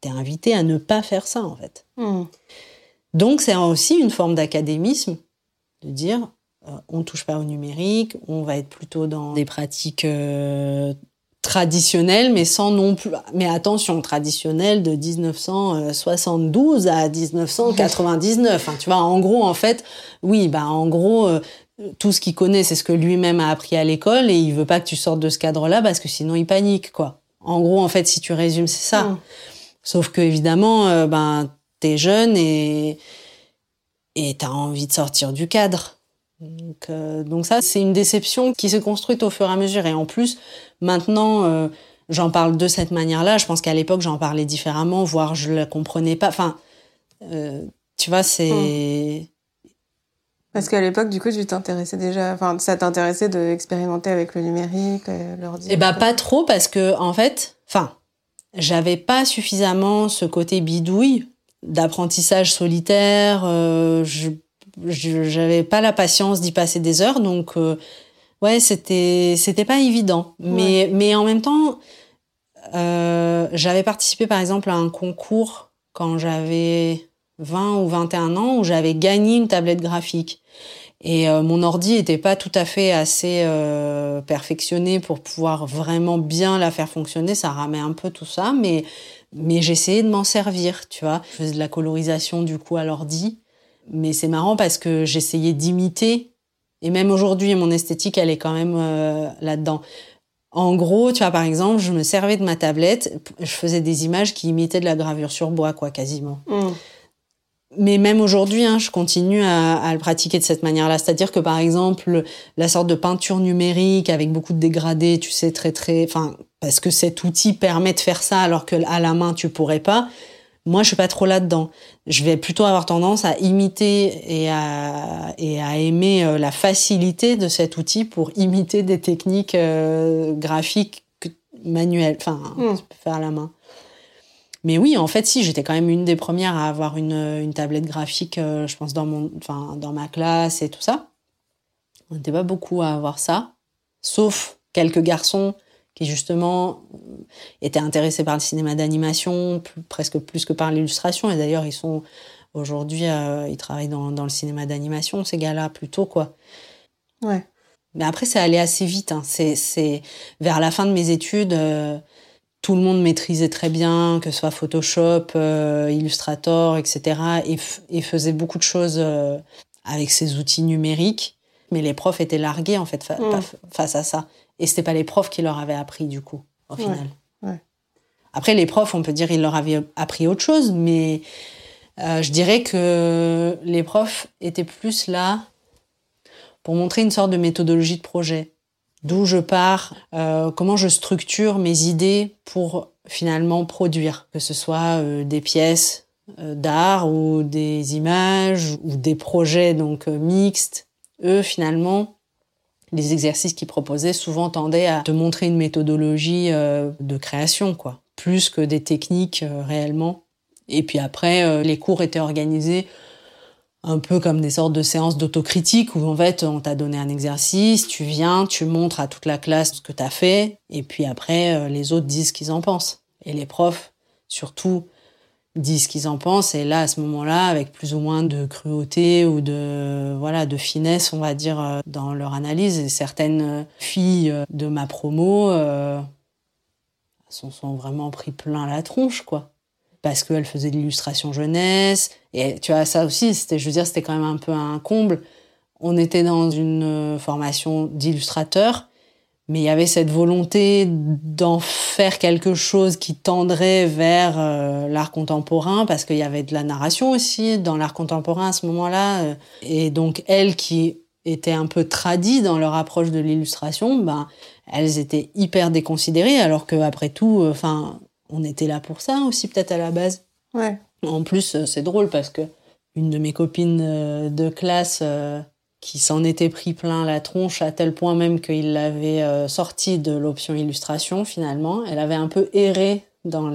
T'es invité à ne pas faire ça, en fait. Mm. Donc c'est aussi une forme d'académisme de dire euh, on touche pas au numérique, on va être plutôt dans des pratiques euh, traditionnelles, mais sans non plus. Mais attention, traditionnelles de 1972 à 1999. Enfin, tu vois, en gros, en fait, oui, bah en gros. euh, tout ce qu'il connaît, c'est ce que lui-même a appris à l'école et il veut pas que tu sortes de ce cadre-là parce que sinon il panique, quoi. En gros, en fait, si tu résumes, c'est ça. Mm. Sauf que évidemment, euh, ben t'es jeune et et t'as envie de sortir du cadre. Donc, euh, donc ça, c'est une déception qui s'est construite au fur et à mesure. Et en plus, maintenant, euh, j'en parle de cette manière-là. Je pense qu'à l'époque, j'en parlais différemment, voire je la comprenais pas. Enfin, euh, tu vois, c'est Parce qu'à l'époque, du coup, tu t'intéressais déjà, enfin, ça t'intéressait d'expérimenter avec le numérique, l'ordi. Eh ben pas trop parce que en fait, enfin, j'avais pas suffisamment ce côté bidouille d'apprentissage solitaire. euh, je j'avais pas la patience d'y passer des heures, donc euh, ouais, c'était c'était pas évident. Mais mais en même temps, euh, j'avais participé par exemple à un concours quand j'avais 20 ou 21 ans où j'avais gagné une tablette graphique. Et euh, mon ordi était pas tout à fait assez euh, perfectionné pour pouvoir vraiment bien la faire fonctionner. Ça ramait un peu tout ça, mais mais j'essayais de m'en servir, tu vois. Je faisais de la colorisation du coup à l'ordi, mais c'est marrant parce que j'essayais d'imiter. Et même aujourd'hui, mon esthétique, elle est quand même euh, là-dedans. En gros, tu vois, par exemple, je me servais de ma tablette, je faisais des images qui imitaient de la gravure sur bois, quoi, quasiment. Mm. Mais même aujourd'hui, hein, je continue à, à le pratiquer de cette manière-là. C'est-à-dire que, par exemple, la sorte de peinture numérique avec beaucoup de dégradés, tu sais, très, très, enfin, parce que cet outil permet de faire ça alors que à la main, tu pourrais pas. Moi, je suis pas trop là-dedans. Je vais plutôt avoir tendance à imiter et à, et à aimer euh, la facilité de cet outil pour imiter des techniques euh, graphiques que- manuelles, enfin, Mm. tu peux faire à la main. Mais oui, en fait, si, j'étais quand même une des premières à avoir une, une tablette graphique, euh, je pense, dans, mon, enfin, dans ma classe et tout ça. On n'était pas beaucoup à avoir ça, sauf quelques garçons qui, justement, étaient intéressés par le cinéma d'animation, presque plus que par l'illustration. Et d'ailleurs, ils sont aujourd'hui, euh, ils travaillent dans, dans le cinéma d'animation, ces gars-là, plutôt, quoi. Ouais. Mais après, c'est allé assez vite. Hein. C'est vers la fin de mes études, euh, tout le monde maîtrisait très bien, que ce soit Photoshop, euh, Illustrator, etc. Et, et, faisait beaucoup de choses euh, avec ces outils numériques. Mais les profs étaient largués en fait fa mm. face à ça. Et c'était pas les profs qui leur avaient appris du coup, au final. Ouais. Après, les profs, on peut dire, ils leur avaient appris autre chose, mais je dirais que les profs étaient plus là pour montrer une sorte de méthodologie de projet. D'où je pars, euh, comment je structure mes idées pour finalement produire, que ce soit euh, des pièces euh, d'art ou des images ou des projets donc mixtes. Eux, finalement, les exercices qu'ils proposaient souvent tendaient à te montrer une méthodologie de création, quoi, plus que des techniques réellement. Et puis après, les cours étaient organisés un peu comme des sortes de séances d'autocritique où en fait on t'a donné un exercice, tu viens, tu montres à toute la classe ce que t'as fait, et puis après euh, les autres disent ce qu'ils en pensent. Et les profs, surtout, disent ce qu'ils en pensent, et là à ce moment-là, avec plus ou moins de cruauté ou de voilà de finesse, on va dire, euh, dans leur analyse, et certaines filles de ma promo euh, sont, sont vraiment pris plein la tronche, quoi parce qu'elle faisait de l'illustration jeunesse. Et tu vois, ça aussi, c'était, je veux dire, c'était quand même un peu un comble. On était dans une euh, formation d'illustrateur, mais il y avait cette volonté d'en faire quelque chose qui tendrait vers euh, l'art contemporain, parce qu'il y avait de la narration aussi dans l'art contemporain à ce moment-là. Euh. Et donc, elles qui étaient un peu tradies dans leur approche de l'illustration, ben, elles étaient hyper déconsidérées, alors que après tout, enfin, on était là pour ça aussi, peut-être à la base. Ouais. En plus, euh, c'est drôle parce que une de mes copines euh, de classe euh, qui s'en était pris plein la tronche à tel point même qu'il l'avait sortie de l'option illustration finalement. Elle avait un peu erré dans,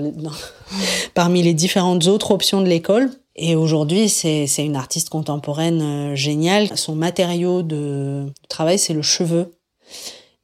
parmi les différentes autres options de l'école. Et aujourd'hui, c'est une artiste contemporaine géniale. Son matériau de travail, c'est le cheveu.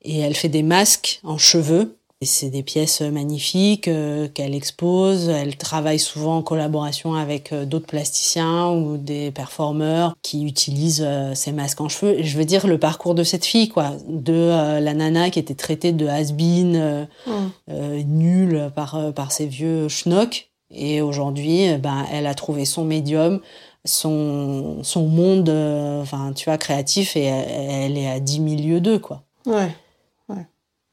Et elle fait des masques en cheveux c'est des pièces magnifiques euh, qu'elle expose. Elle travaille souvent en collaboration avec euh, d'autres plasticiens ou des performeurs qui utilisent euh, ces masques en cheveux. Et je veux dire le parcours de cette fille, quoi, de la nana qui était traitée de has-been, mm. nulle par par ses vieux schnocks. Et aujourd'hui, ben, elle a trouvé son médium, son son monde, enfin, tu vois, créatif, et elle, elle est à 10 milieux d'eux, quoi. Ouais.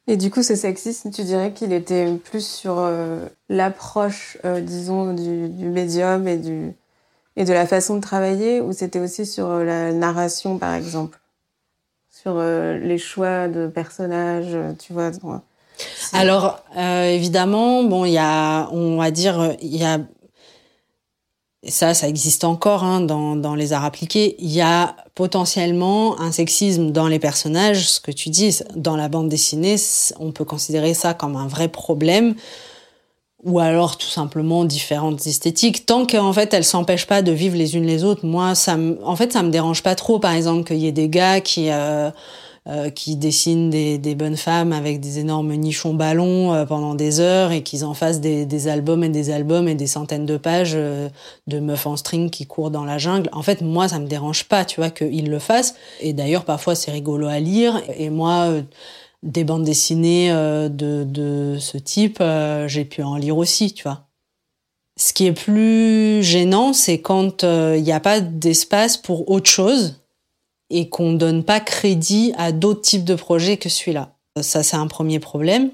Et du coup, ce sexisme, tu dirais qu'il était plus sur euh, l'approche, euh, disons, du, médium et, du, et de la façon de travailler, ou c'était aussi sur euh, la narration, par exemple? Sur les choix de personnages, tu vois Alors, évidemment, bon, il y a, on va dire, il y a et ça, ça existe encore hein, dans, dans les arts appliqués, il y a potentiellement un sexisme dans les personnages. Ce que tu dis, dans la bande dessinée, on peut considérer ça comme un vrai problème ou alors tout simplement différentes esthétiques. Tant qu'en fait elles s'empêchent pas de vivre les unes les autres. Moi ça en fait ça me dérange pas trop par exemple qu'il y ait des gars qui euh, euh, qui dessinent des, des, bonnes femmes avec des énormes nichons ballons euh, pendant des heures et qu'ils en fassent des, des, albums et des albums et des centaines de pages euh, de meufs en string qui courent dans la jungle. En fait, moi, ça me dérange pas, tu vois, qu'ils le fassent. Et d'ailleurs, parfois, c'est rigolo à lire. Et moi, des bandes dessinées de, de ce type, j'ai pu en lire aussi, tu vois. Ce qui est plus gênant, c'est quand il n'y a pas d'espace pour autre chose et qu'on donne pas crédit à d'autres types de projets que celui-là. Ça, c'est un premier problème.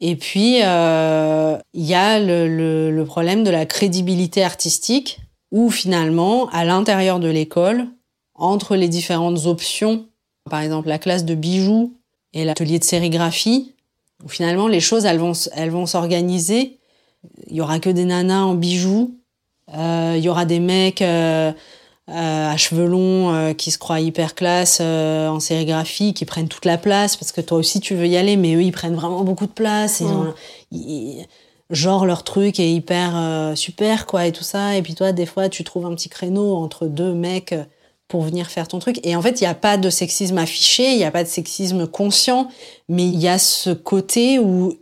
Et puis, euh, il y a le, problème de la crédibilité artistique, où finalement, à l'intérieur de l'école, entre les différentes options, par exemple la classe de bijoux et l'atelier de sérigraphie, où finalement les choses elles vont elles vont s'organiser. Il y aura que des nanas en bijoux, euh, il y aura des mecs euh, à cheveux longs euh, qui se croient hyper classe euh, en sérigraphie, qui prennent toute la place parce que toi aussi tu veux y aller, mais eux ils prennent vraiment beaucoup de place. genre leur truc est hyper euh, super quoi et tout ça et puis toi des fois tu trouves un petit créneau entre deux mecs pour venir faire ton truc et en fait il n'y a pas de sexisme affiché il n'y a pas de sexisme conscient mais il y a ce côté où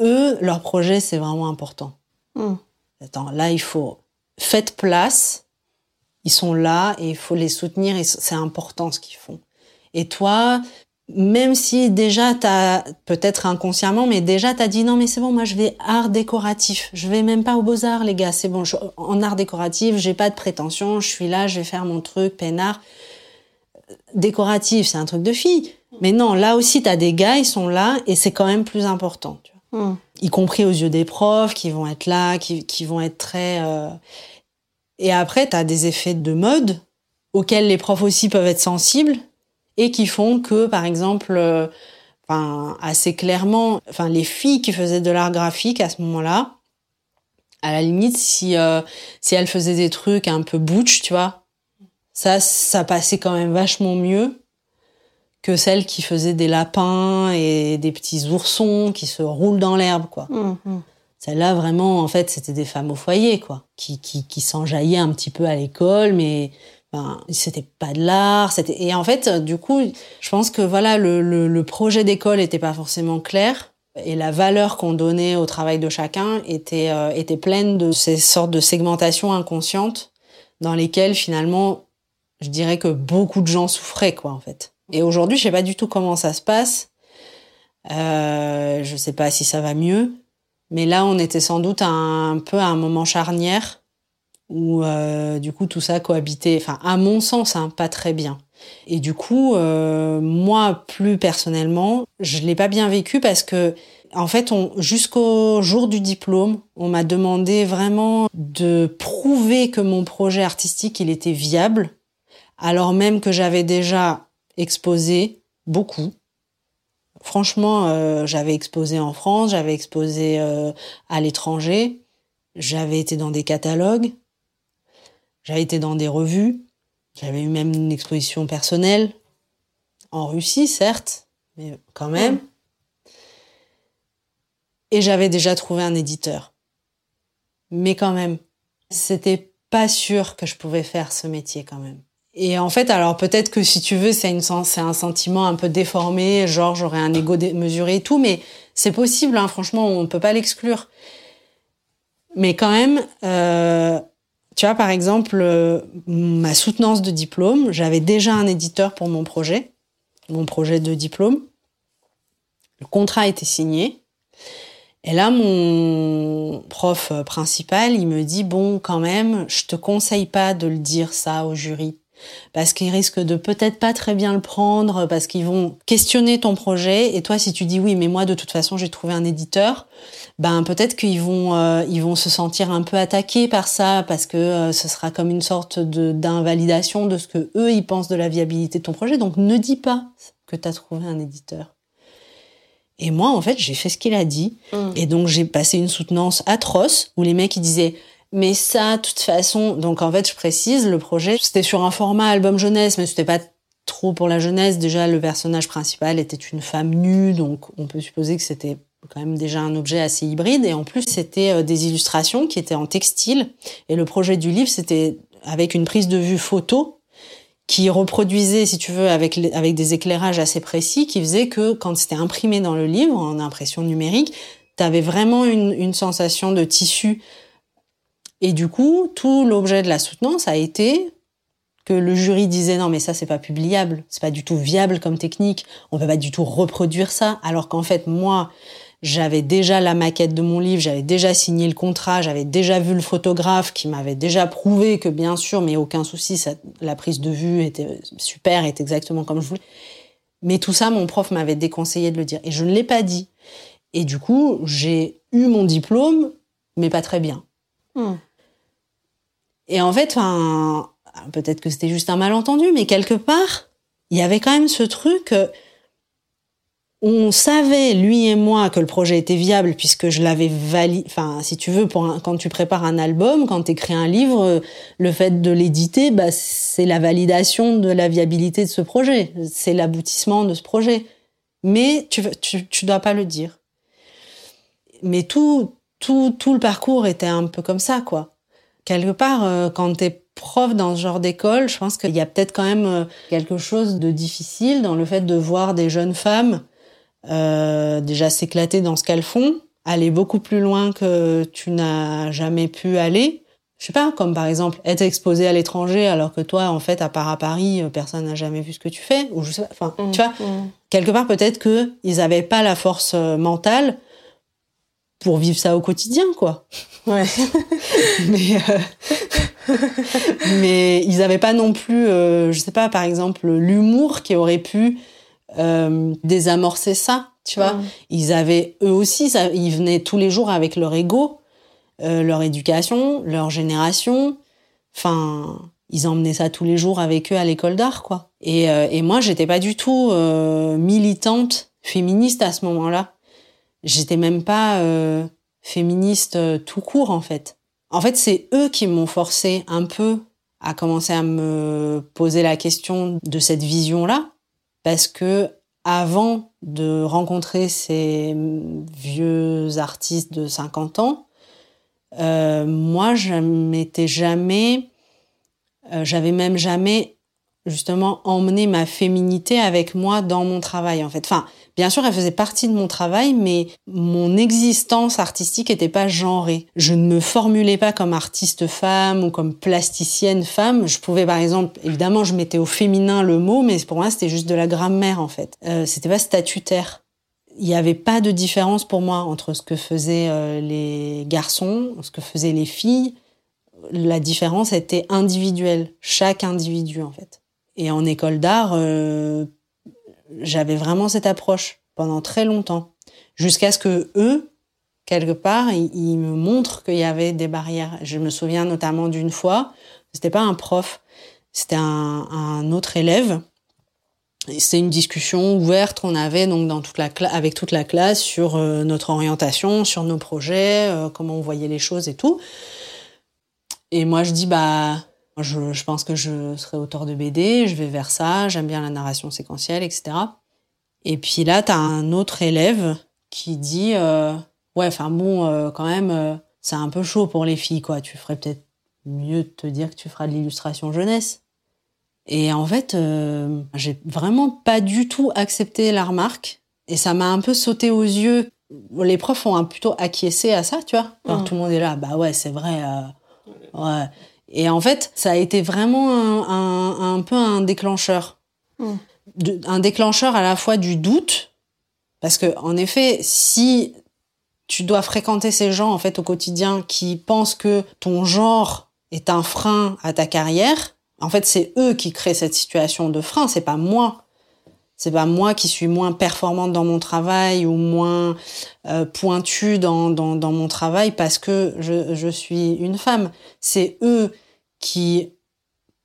eux leur projet c'est vraiment important Hmm. attends là il faut faites place ils sont là et il faut les soutenir et c'est important ce qu'ils font et toi même si déjà t'as peut-être inconsciemment, mais déjà t'as dit non mais c'est bon, moi je vais art décoratif, je vais même pas aux beaux arts les gars, c'est bon, je- en art décoratif j'ai pas de prétention, je suis là, je vais faire mon truc peinard. Décoratif, c'est un truc de fille, mais non, là aussi t'as des gars, ils sont là et c'est quand même plus important, tu vois. Hmm. y compris aux yeux des profs qui vont être là, qui, qui vont être très. euh, Et après t'as des effets de mode auxquels les profs aussi peuvent être sensibles et qui font que, par exemple, euh, enfin, assez clairement, enfin, les filles qui faisaient de l'art graphique à ce moment-là, à la limite, si, euh, si elles faisaient des trucs un peu butch, tu vois, ça, ça passait quand même vachement mieux que celles qui faisaient des lapins et des petits oursons qui se roulent dans l'herbe, quoi. Hmm. Celles-là, vraiment, en fait, c'était des femmes au foyer, quoi, qui, qui, qui s'enjaillaient un petit peu à l'école, mais enfin, c'était pas de l'art. C'était et en fait, du coup, je pense que voilà, le, le, le projet d'école était pas forcément clair et la valeur qu'on donnait au travail de chacun était euh, était pleine de ces sortes de segmentations inconscientes dans lesquelles finalement, je dirais que beaucoup de gens souffraient, quoi, en fait. Et aujourd'hui, je sais pas du tout comment ça se passe. Euh, je sais pas si ça va mieux. Mais là, on était sans doute un, peu à un moment charnière où, euh, du coup, tout ça cohabitait, enfin, à mon sens, hein, pas très bien. Et du coup, euh, moi, plus personnellement, je l'ai pas bien vécu parce que, en fait, jusqu'au jour du diplôme, on m'a demandé vraiment de prouver que mon projet artistique, il était viable, alors même que j'avais déjà exposé beaucoup. Franchement, euh, j'avais exposé en France, j'avais exposé euh, à l'étranger, j'avais été dans des catalogues, j'avais été dans des revues, j'avais eu même une exposition personnelle en Russie, certes, mais quand même. Et j'avais déjà trouvé un éditeur. Mais quand même, c'était pas sûr que je pouvais faire ce métier quand même. Et en fait, alors peut-être que si tu veux, c'est un sentiment un peu déformé, genre j'aurais un ego démesuré et tout, mais c'est possible, hein, franchement, on ne peut pas l'exclure. Mais quand même, euh, tu vois, par exemple, euh, ma soutenance de diplôme, j'avais déjà un éditeur pour mon projet, mon projet de diplôme. Le contrat était signé. Et là, mon prof principal, il me dit, bon, quand même, je te conseille pas de le dire ça au jury. Parce qu'ils risquent de peut-être pas très bien le prendre, parce qu'ils vont questionner ton projet. Et toi, si tu dis oui, mais moi, de toute façon, j'ai trouvé un éditeur, ben peut-être qu'ils vont, euh, ils vont se sentir un peu attaqués par ça, parce que euh, ce sera comme une sorte de d'invalidation de ce que eux ils pensent de la viabilité de ton projet. Donc ne dis pas que tu as trouvé un éditeur. Et moi, en fait, j'ai fait ce qu'il a dit. Mm. Et donc, j'ai passé une soutenance atroce où les mecs, ils disaient, mais ça, de toute façon, donc en fait, je précise, le projet, c'était sur un format album jeunesse, mais c'était pas trop pour la jeunesse. Déjà, le personnage principal était une femme nue, donc on peut supposer que c'était quand même déjà un objet assez hybride. Et en plus, c'était euh, des illustrations qui étaient en textile. Et le projet du livre, c'était avec une prise de vue photo qui reproduisait, si tu veux, avec, avec des éclairages assez précis, qui faisait que quand c'était imprimé dans le livre, en impression numérique, tu avais vraiment une sensation de tissu. Et du coup, tout l'objet de la soutenance a été que le jury disait non mais ça c'est pas publiable, c'est pas du tout viable comme technique, on peut pas du tout reproduire ça, alors qu'en fait moi j'avais déjà la maquette de mon livre, j'avais déjà signé le contrat, j'avais déjà vu le photographe qui m'avait déjà prouvé que bien sûr, mais aucun souci, la prise de vue était super, était exactement comme je voulais. Mais tout ça, mon prof m'avait déconseillé de le dire et je ne l'ai pas dit. Et du coup, j'ai eu mon diplôme, mais pas très bien. Hmm. Et en fait, enfin, peut-être que c'était juste un malentendu, mais quelque part, il y avait quand même ce truc. euh, On savait, lui et moi, que le projet était viable puisque je l'avais validé. Enfin, si tu veux, pour un- quand tu prépares un album, quand tu un livre, euh, le fait de l'éditer, bah, c'est la validation de la viabilité de ce projet. C'est l'aboutissement de ce projet. Mais tu, tu, tu dois pas le dire. Mais tout, tout, tout le parcours était un peu comme ça, quoi. Quelque part, euh, quand t'es prof dans ce genre d'école, je pense qu'il y a peut-être quand même euh, quelque chose de difficile dans le fait de voir des jeunes femmes euh, déjà s'éclater dans ce qu'elles font, aller beaucoup plus loin que tu n'as jamais pu aller. Je sais pas, comme par exemple être exposé à l'étranger alors que toi, en fait, à part à Paris, euh, personne n'a jamais vu ce que tu fais. Ou je sais pas. Enfin, Mm, tu vois, mm. quelque part peut-être que ils avaient pas la force euh, mentale pour vivre ça au quotidien, quoi. Ouais. mais euh, mais ils avaient pas non plus euh, je sais pas par exemple l'humour qui aurait pu euh, désamorcer ça tu vois. Ils avaient eux aussi ça, ils venaient tous les jours avec leur ego euh, leur éducation leur génération. Enfin ils emmenaient ça tous les jours avec eux à l'école d'art quoi. Et, euh, et moi j'étais pas du tout euh, militante féministe à ce moment-là j'étais même pas euh, féministe euh, tout court en fait. En fait, c'est eux qui m'ont forcé un peu à commencer à me poser la question de cette vision-là, parce que avant de rencontrer ces vieux artistes de 50 ans, euh, moi, je m'étais jamais, j'avais même jamais justement emmené ma féminité avec moi dans mon travail en fait. Enfin, bien sûr, elle faisait partie de mon travail, mais mon existence artistique n'était pas genrée. Je ne me formulais pas comme artiste femme ou comme plasticienne femme. Je pouvais, par exemple, évidemment, je mettais au féminin le mot, mais pour moi, c'était juste de la grammaire en fait. Euh, c'était pas statutaire. Il n'y avait pas de différence pour moi entre ce que faisaient euh, les garçons, ce que faisaient les filles. La différence était individuelle, chaque individu en fait. Et en école d'art, euh, j'avais vraiment cette approche pendant très longtemps, jusqu'à ce que eux, quelque part, ils, me montrent qu'il y avait des barrières. Je me souviens notamment d'une fois, c'était pas un prof, c'était un, autre élève. C'était une discussion ouverte qu'on avait donc dans toute la avec toute la classe sur euh, notre orientation, sur nos projets, euh, comment on voyait les choses et tout. Et moi, je dis bah je, je pense que je serai auteur de BD, je vais vers ça, j'aime bien la narration séquentielle, etc. Et puis là, t'as un autre élève qui dit euh, ouais, enfin bon, euh, quand même, euh, c'est un peu chaud pour les filles, quoi. Tu ferais peut-être mieux de te dire que tu feras de l'illustration jeunesse. Et en fait, j'ai vraiment pas du tout accepté la remarque. Et ça m'a un peu sauté aux yeux. Les profs ont un plutôt acquiescé à ça, tu vois. Alors Mm. tout le monde est là, bah ouais, c'est vrai. ouais. Et en fait, ça a été vraiment un, un, un peu un déclencheur. Mm. De- un déclencheur à la fois du doute, parce que en effet, si tu dois fréquenter ces gens en fait au quotidien qui pensent que ton genre est un frein à ta carrière, en fait, c'est eux qui créent cette situation de frein, c'est pas moi. C'est pas moi qui suis moins performante dans mon travail ou moins euh, pointue dans, dans, dans mon travail parce que je, je suis une femme. C'est eux qui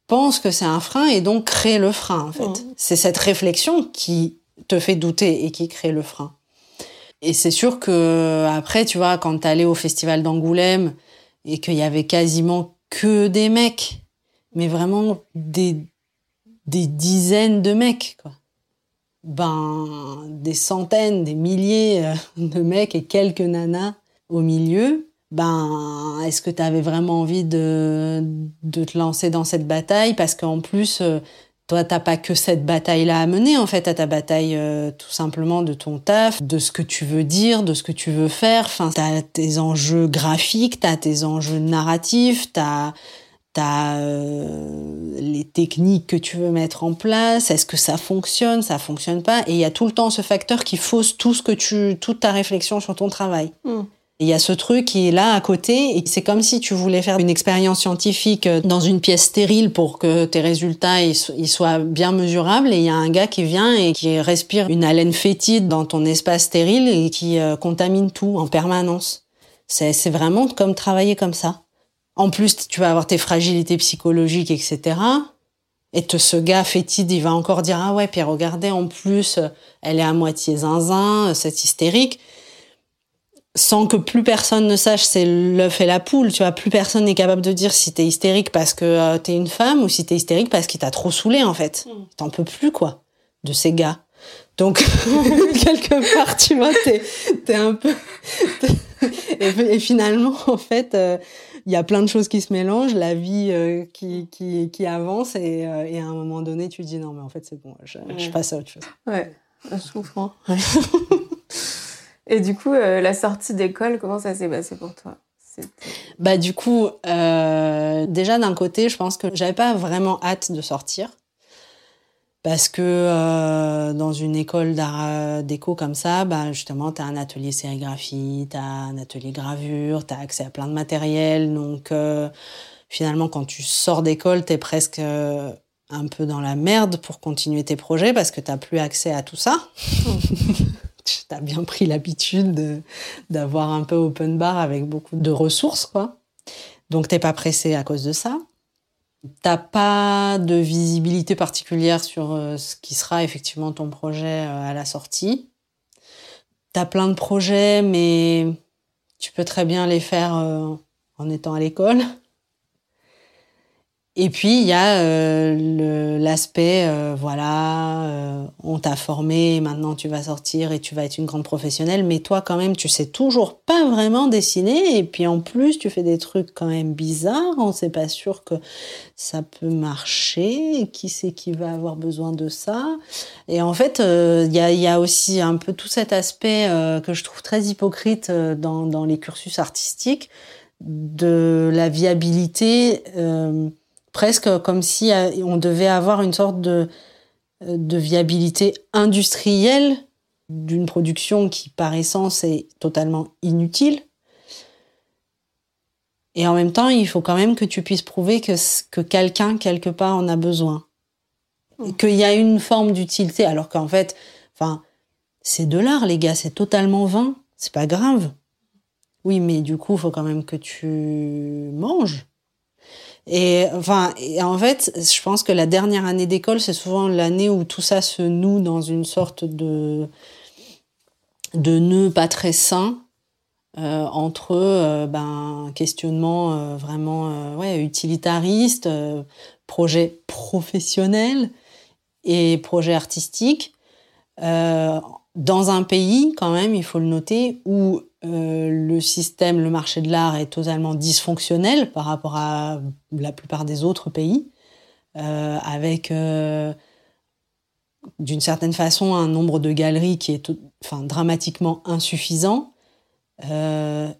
pensent que c'est un frein et donc créent le frein, en fait. C'est cette réflexion qui te fait douter et qui crée le frein. Et c'est sûr que après, tu vois, quand t'allais au festival d'Angoulême et qu'il y avait quasiment que des mecs, mais vraiment des, des dizaines de mecs, quoi. Ben, des centaines, des milliers euh, de mecs et quelques nanas au milieu. Ben, est-ce que tu avais vraiment envie de, de te lancer dans cette bataille? Parce qu'en plus, euh, toi, t'as pas que cette bataille-là à mener, en fait, à ta bataille euh, tout simplement de ton taf, de ce que tu veux dire, de ce que tu veux faire. Enfin, t'as tes enjeux graphiques, t'as tes enjeux narratifs, t'as T'as euh, les techniques que tu veux mettre en place. Est-ce que ça fonctionne, ça fonctionne pas Et il y a tout le temps ce facteur qui fausse tout ce que tu, toute ta réflexion sur ton travail. Mm. Il y a ce truc qui est là à côté et c'est comme si tu voulais faire une expérience scientifique euh, dans une pièce stérile pour que tes résultats ils so- ils soient bien mesurables et il y a un gars qui vient et qui respire une haleine fétide dans ton espace stérile et qui euh, contamine tout en permanence. C'est vraiment comme travailler comme ça. En plus, tu vas avoir tes fragilités psychologiques, etc. Et te, ce gars fétide, il va encore dire ah ouais, puis regardez en plus, elle est à moitié zinzin, cette hystérique sans que plus personne ne sache, c'est l'œuf et la poule, tu vois. Plus personne n'est capable de dire si t'es hystérique parce que euh, t'es une femme ou si t'es hystérique parce qu'il t'a trop saoulé, en fait. Mm. T'en peux plus, quoi, de ces gars. Donc, quelque part, tu vois, t'es, un peu, et, finalement, en fait, euh, il y a plein de choses qui se mélangent, la vie euh, qui, qui, qui, avance, et, euh, et, à un moment donné, tu te dis non, mais en fait, c'est bon, je, je, passe à autre chose. Ouais, je comprends. et du coup, la sortie d'école, comment ça s'est passé pour toi? Bah du coup, déjà d'un côté, je pense que j'avais pas vraiment hâte de sortir parce que euh, dans une école d'art euh, déco comme ça, bah justement, tu as un atelier sérigraphie, tu as un atelier gravure, tu as accès à plein de matériel. Donc euh, finalement, quand tu sors d'école, tu es presque un peu dans la merde pour continuer tes projets parce que tu plus accès à tout ça. tu as bien pris l'habitude d'avoir un peu open bar avec beaucoup de ressources, quoi. Donc t'es pas pressé à cause de ça. T'as pas de visibilité particulière sur euh, ce qui sera effectivement ton projet euh, à la sortie. T'as plein de projets, mais tu peux très bien les faire euh, en étant à l'école. Et puis il y a euh, l'aspect, euh, voilà, euh, on t'a formé, maintenant tu vas sortir et tu vas être une grande professionnelle, mais toi quand même tu sais toujours pas vraiment dessiner. Et puis en plus tu fais des trucs quand même bizarres, on sait pas sûr que ça peut marcher, qui c'est qui va avoir besoin de ça? Et en fait il y a, y, a, aussi un peu tout cet aspect que je trouve très hypocrite dans, dans les cursus artistiques de la viabilité presque comme si euh, on devait avoir une sorte de, euh, de viabilité industrielle d'une production qui, par essence, est totalement inutile. Et en même temps, il faut quand même que tu puisses prouver que, que quelqu'un, quelque part, en a besoin. Mmh. Qu'il y a une forme d'utilité, alors qu'en fait, enfin, c'est de l'art, les gars, c'est totalement vain, c'est pas grave. Oui, mais du coup, il faut quand même que tu manges. Et enfin, en fait, je pense que la dernière année d'école, c'est souvent l'année où tout ça se noue dans une sorte de de nœud pas très sain euh, entre euh, ben questionnement euh, vraiment euh, ouais utilitariste, projet professionnel et projet artistique. Dans un pays quand même, il faut le noter, où euh, le système, le marché de l'art est totalement dysfonctionnel par rapport à la plupart des autres pays, euh, avec euh, d'une certaine façon un nombre de galeries qui est enfin, dramatiquement insuffisant,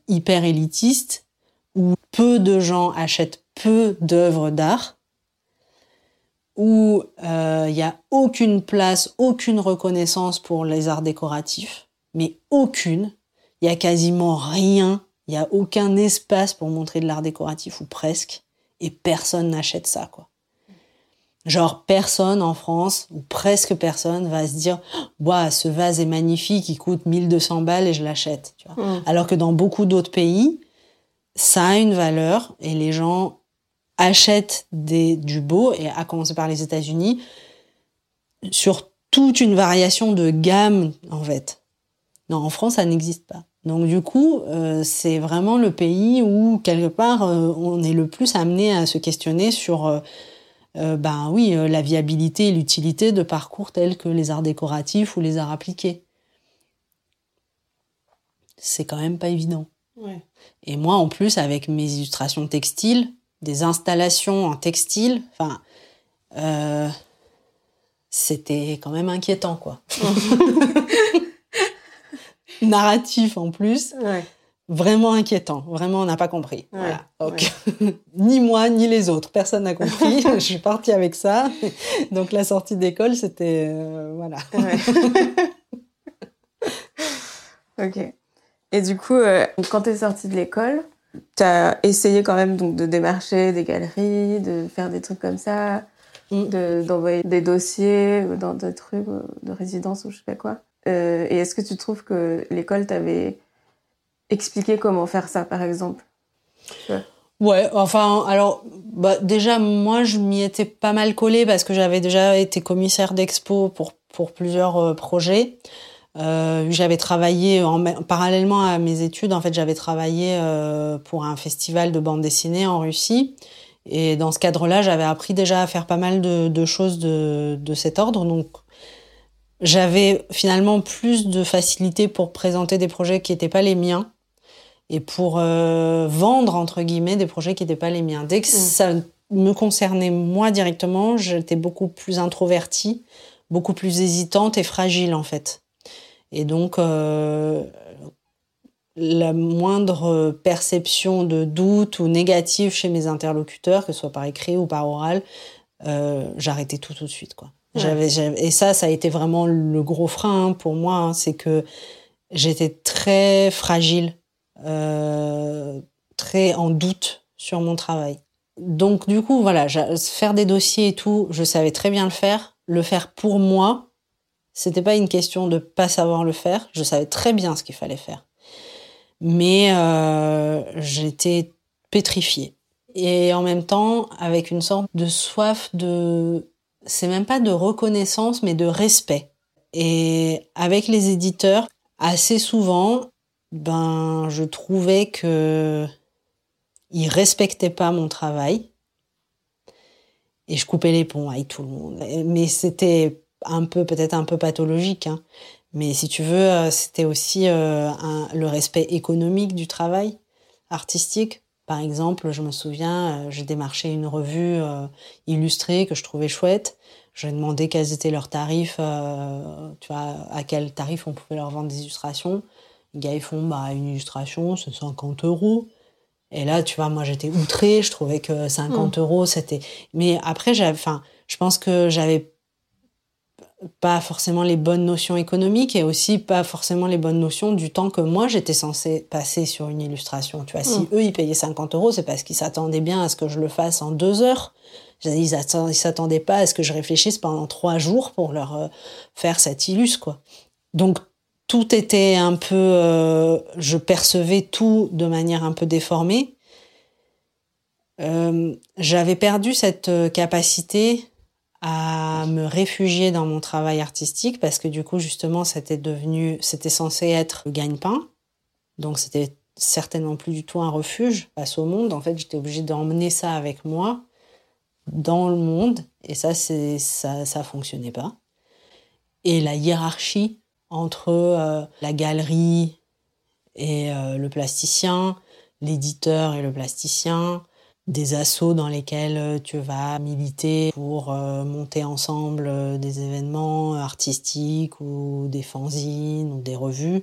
hyper élitiste, où peu de gens achètent peu d'œuvres d'art, où il n'y a aucune place, aucune reconnaissance pour les arts décoratifs, mais aucune il y a quasiment rien, il y a aucun espace pour montrer de l'art décoratif ou presque, et personne n'achète ça, quoi. Genre, personne en France, ou presque personne, va se dire Ouah, ce vase est magnifique, il coûte 1200 balles et je l'achète. Mmh. Alors que dans beaucoup d'autres pays, ça a une valeur et les gens achètent des, du beau, et à commencer par les États-Unis, sur toute une variation de gamme, en fait. Non, en France, ça n'existe pas. Donc du coup, euh, c'est vraiment le pays où quelque part euh, on est le plus amené à se questionner sur, euh, ben oui, la viabilité et l'utilité de parcours tels que les arts décoratifs ou les arts appliqués. C'est quand même pas évident. Ouais. Et moi, en plus, avec mes illustrations textiles, des installations en textile, enfin, c'était quand même inquiétant, quoi. narratif en plus. Vraiment inquiétant. Vraiment, on n'a pas compris. voilà. ni moi, ni les autres. Personne n'a compris. Je suis partie avec ça. Donc, la sortie d'école, c'était. Euh, voilà. ok. Et du coup, euh, quand tu es sortie de l'école, tu as essayé quand même donc, de démarcher des galeries, de faire des trucs comme ça, mm. d'envoyer des dossiers dans des trucs de résidence ou je sais pas quoi. Euh, et est-ce que tu trouves que l'école t'avait expliqué comment faire ça, par exemple? Ouais. enfin, alors, bah, déjà, moi, je m'y étais pas mal collée parce que j'avais déjà été commissaire d'expo pour, plusieurs euh, projets. Euh, j'avais travaillé en, parallèlement à mes études. En fait, j'avais travaillé pour un festival de bande dessinée en Russie. Et dans ce cadre-là, j'avais appris déjà à faire pas mal de, de choses de, de cet ordre. Donc, j'avais finalement plus de facilité pour présenter des projets qui n'étaient pas les miens. et pour vendre entre guillemets des projets qui n'étaient pas les miens. Dès que mm. ça me concernait moi directement, j'étais beaucoup plus introvertie, beaucoup plus hésitante et fragile en fait. Et donc la moindre perception de doute ou négative chez mes interlocuteurs, que ce soit par écrit ou par oral, euh, j'arrêtais tout tout de suite quoi. J'avais, et ça, ça a été vraiment le gros frein hein, pour moi, hein, c'est que j'étais très fragile, euh, très en doute sur mon travail. Donc du coup, voilà, faire des dossiers et tout, je savais très bien le faire. Le faire pour moi, c'était pas une question de pas savoir le faire. Je savais très bien ce qu'il fallait faire mais euh, j'étais pétrifiée. Et en même temps, avec une sorte de soif de... C'est même pas de reconnaissance, mais de respect. Et avec les éditeurs, assez souvent, ben, je trouvais que ils respectaient pas mon travail. Et je coupais les ponts avec tout le monde. Mais c'était un peu, peut-être un peu pathologique. Hein. Mais si tu veux, euh, c'était aussi euh, le respect économique du travail artistique. Par exemple, je me souviens, euh, j'ai démarché une revue illustrée que je trouvais chouette. Je demandé quels étaient leurs tarifs, tu vois, à quel tarif on pouvait leur vendre des illustrations. Les gars, ils font, bah, une illustration, c'est 50 euros. Et là, tu vois, moi, j'étais outrée. Je trouvais que 50 mmh. euros, c'était. Mais après, j'avais, enfin, je pense que j'avais pas forcément les bonnes notions économiques et aussi pas forcément les bonnes notions du temps que moi j'étais censée passer sur une illustration. Tu vois, si mm. eux ils payaient 50 euros, c'est parce qu'ils s'attendaient bien à ce que je le fasse en deux heures. Ils s'attendaient pas à ce que je réfléchisse pendant trois jours pour leur euh, faire cette illus quoi. Donc tout était un peu, euh, je percevais tout de manière un peu déformée. Euh, j'avais perdu cette capacité à me réfugier dans mon travail artistique parce que du coup justement c'était devenu c'était censé être le gagne-pain. Donc c'était certainement plus du tout un refuge face au monde. En fait j'étais obligée d'emmener ça avec moi dans le monde. Et ça c'est ça ça fonctionnait pas. Et la hiérarchie entre euh, la galerie et euh, le plasticien l'éditeur et le plasticien des assauts dans lesquels euh, tu vas militer pour euh, monter ensemble euh, des événements artistiques ou des fanzines ou des revues.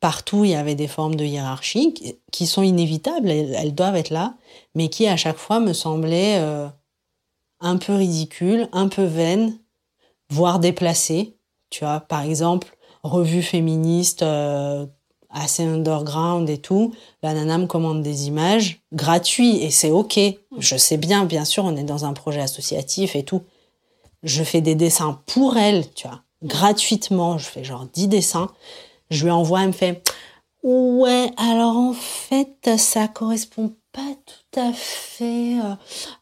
Partout, il y avait des formes de hiérarchie qui sont inévitables, elles, doivent être là, mais qui à chaque fois me semblaient un peu ridicules, un peu vaines, voire déplacées. Tu vois, par exemple, revue féministe assez underground et tout, la nana me commande des images gratuits et c'est ok. Je sais bien, bien sûr, on est dans un projet associatif et tout. Je fais des dessins pour elle, tu vois, gratuitement. Je fais genre 10 dessins. Je lui envoie, elle me fait Ouais, alors en fait, ça correspond pas tout à fait euh,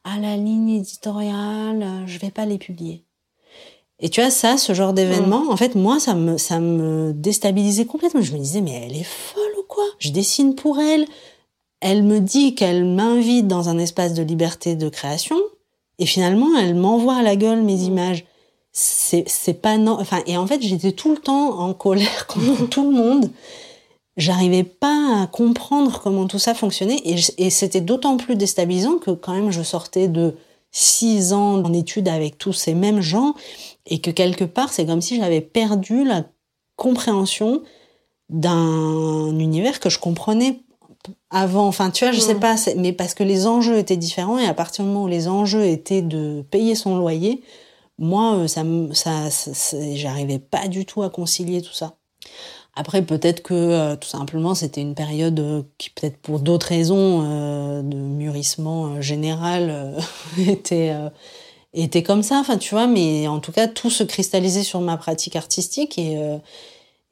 à la ligne éditoriale. Je vais pas les publier. Et tu vois, ça, ce genre d'événement, mm. en fait, moi, ça me, ça me déstabilisait complètement. Je me disais, mais elle est folle ou quoi? Je dessine pour elle. Elle me dit qu'elle m'invite dans un espace de liberté de création. Et finalement, elle m'envoie à la gueule mes mm. images. C'est, c'est pas non, enfin, et en fait, j'étais tout le temps en colère contre tout le monde. J'arrivais pas à comprendre comment tout ça fonctionnait. Et, et c'était d'autant plus déstabilisant que quand même, je sortais de six ans en études avec tous ces mêmes gens et que quelque part, c'est comme si j'avais perdu la compréhension d'un univers que je comprenais avant. Enfin, tu vois, je sais mm. pas, mais parce que les enjeux étaient différents et à partir du moment où les enjeux étaient de payer son loyer, moi, euh, ça, ça, ça j'arrivais pas du tout à concilier tout ça. Après, peut-être que euh, tout simplement, c'était une période euh, qui, peut-être pour d'autres raisons de mûrissement général, était était comme ça, enfin tu vois, mais en tout cas tout se cristallisait sur ma pratique artistique et euh,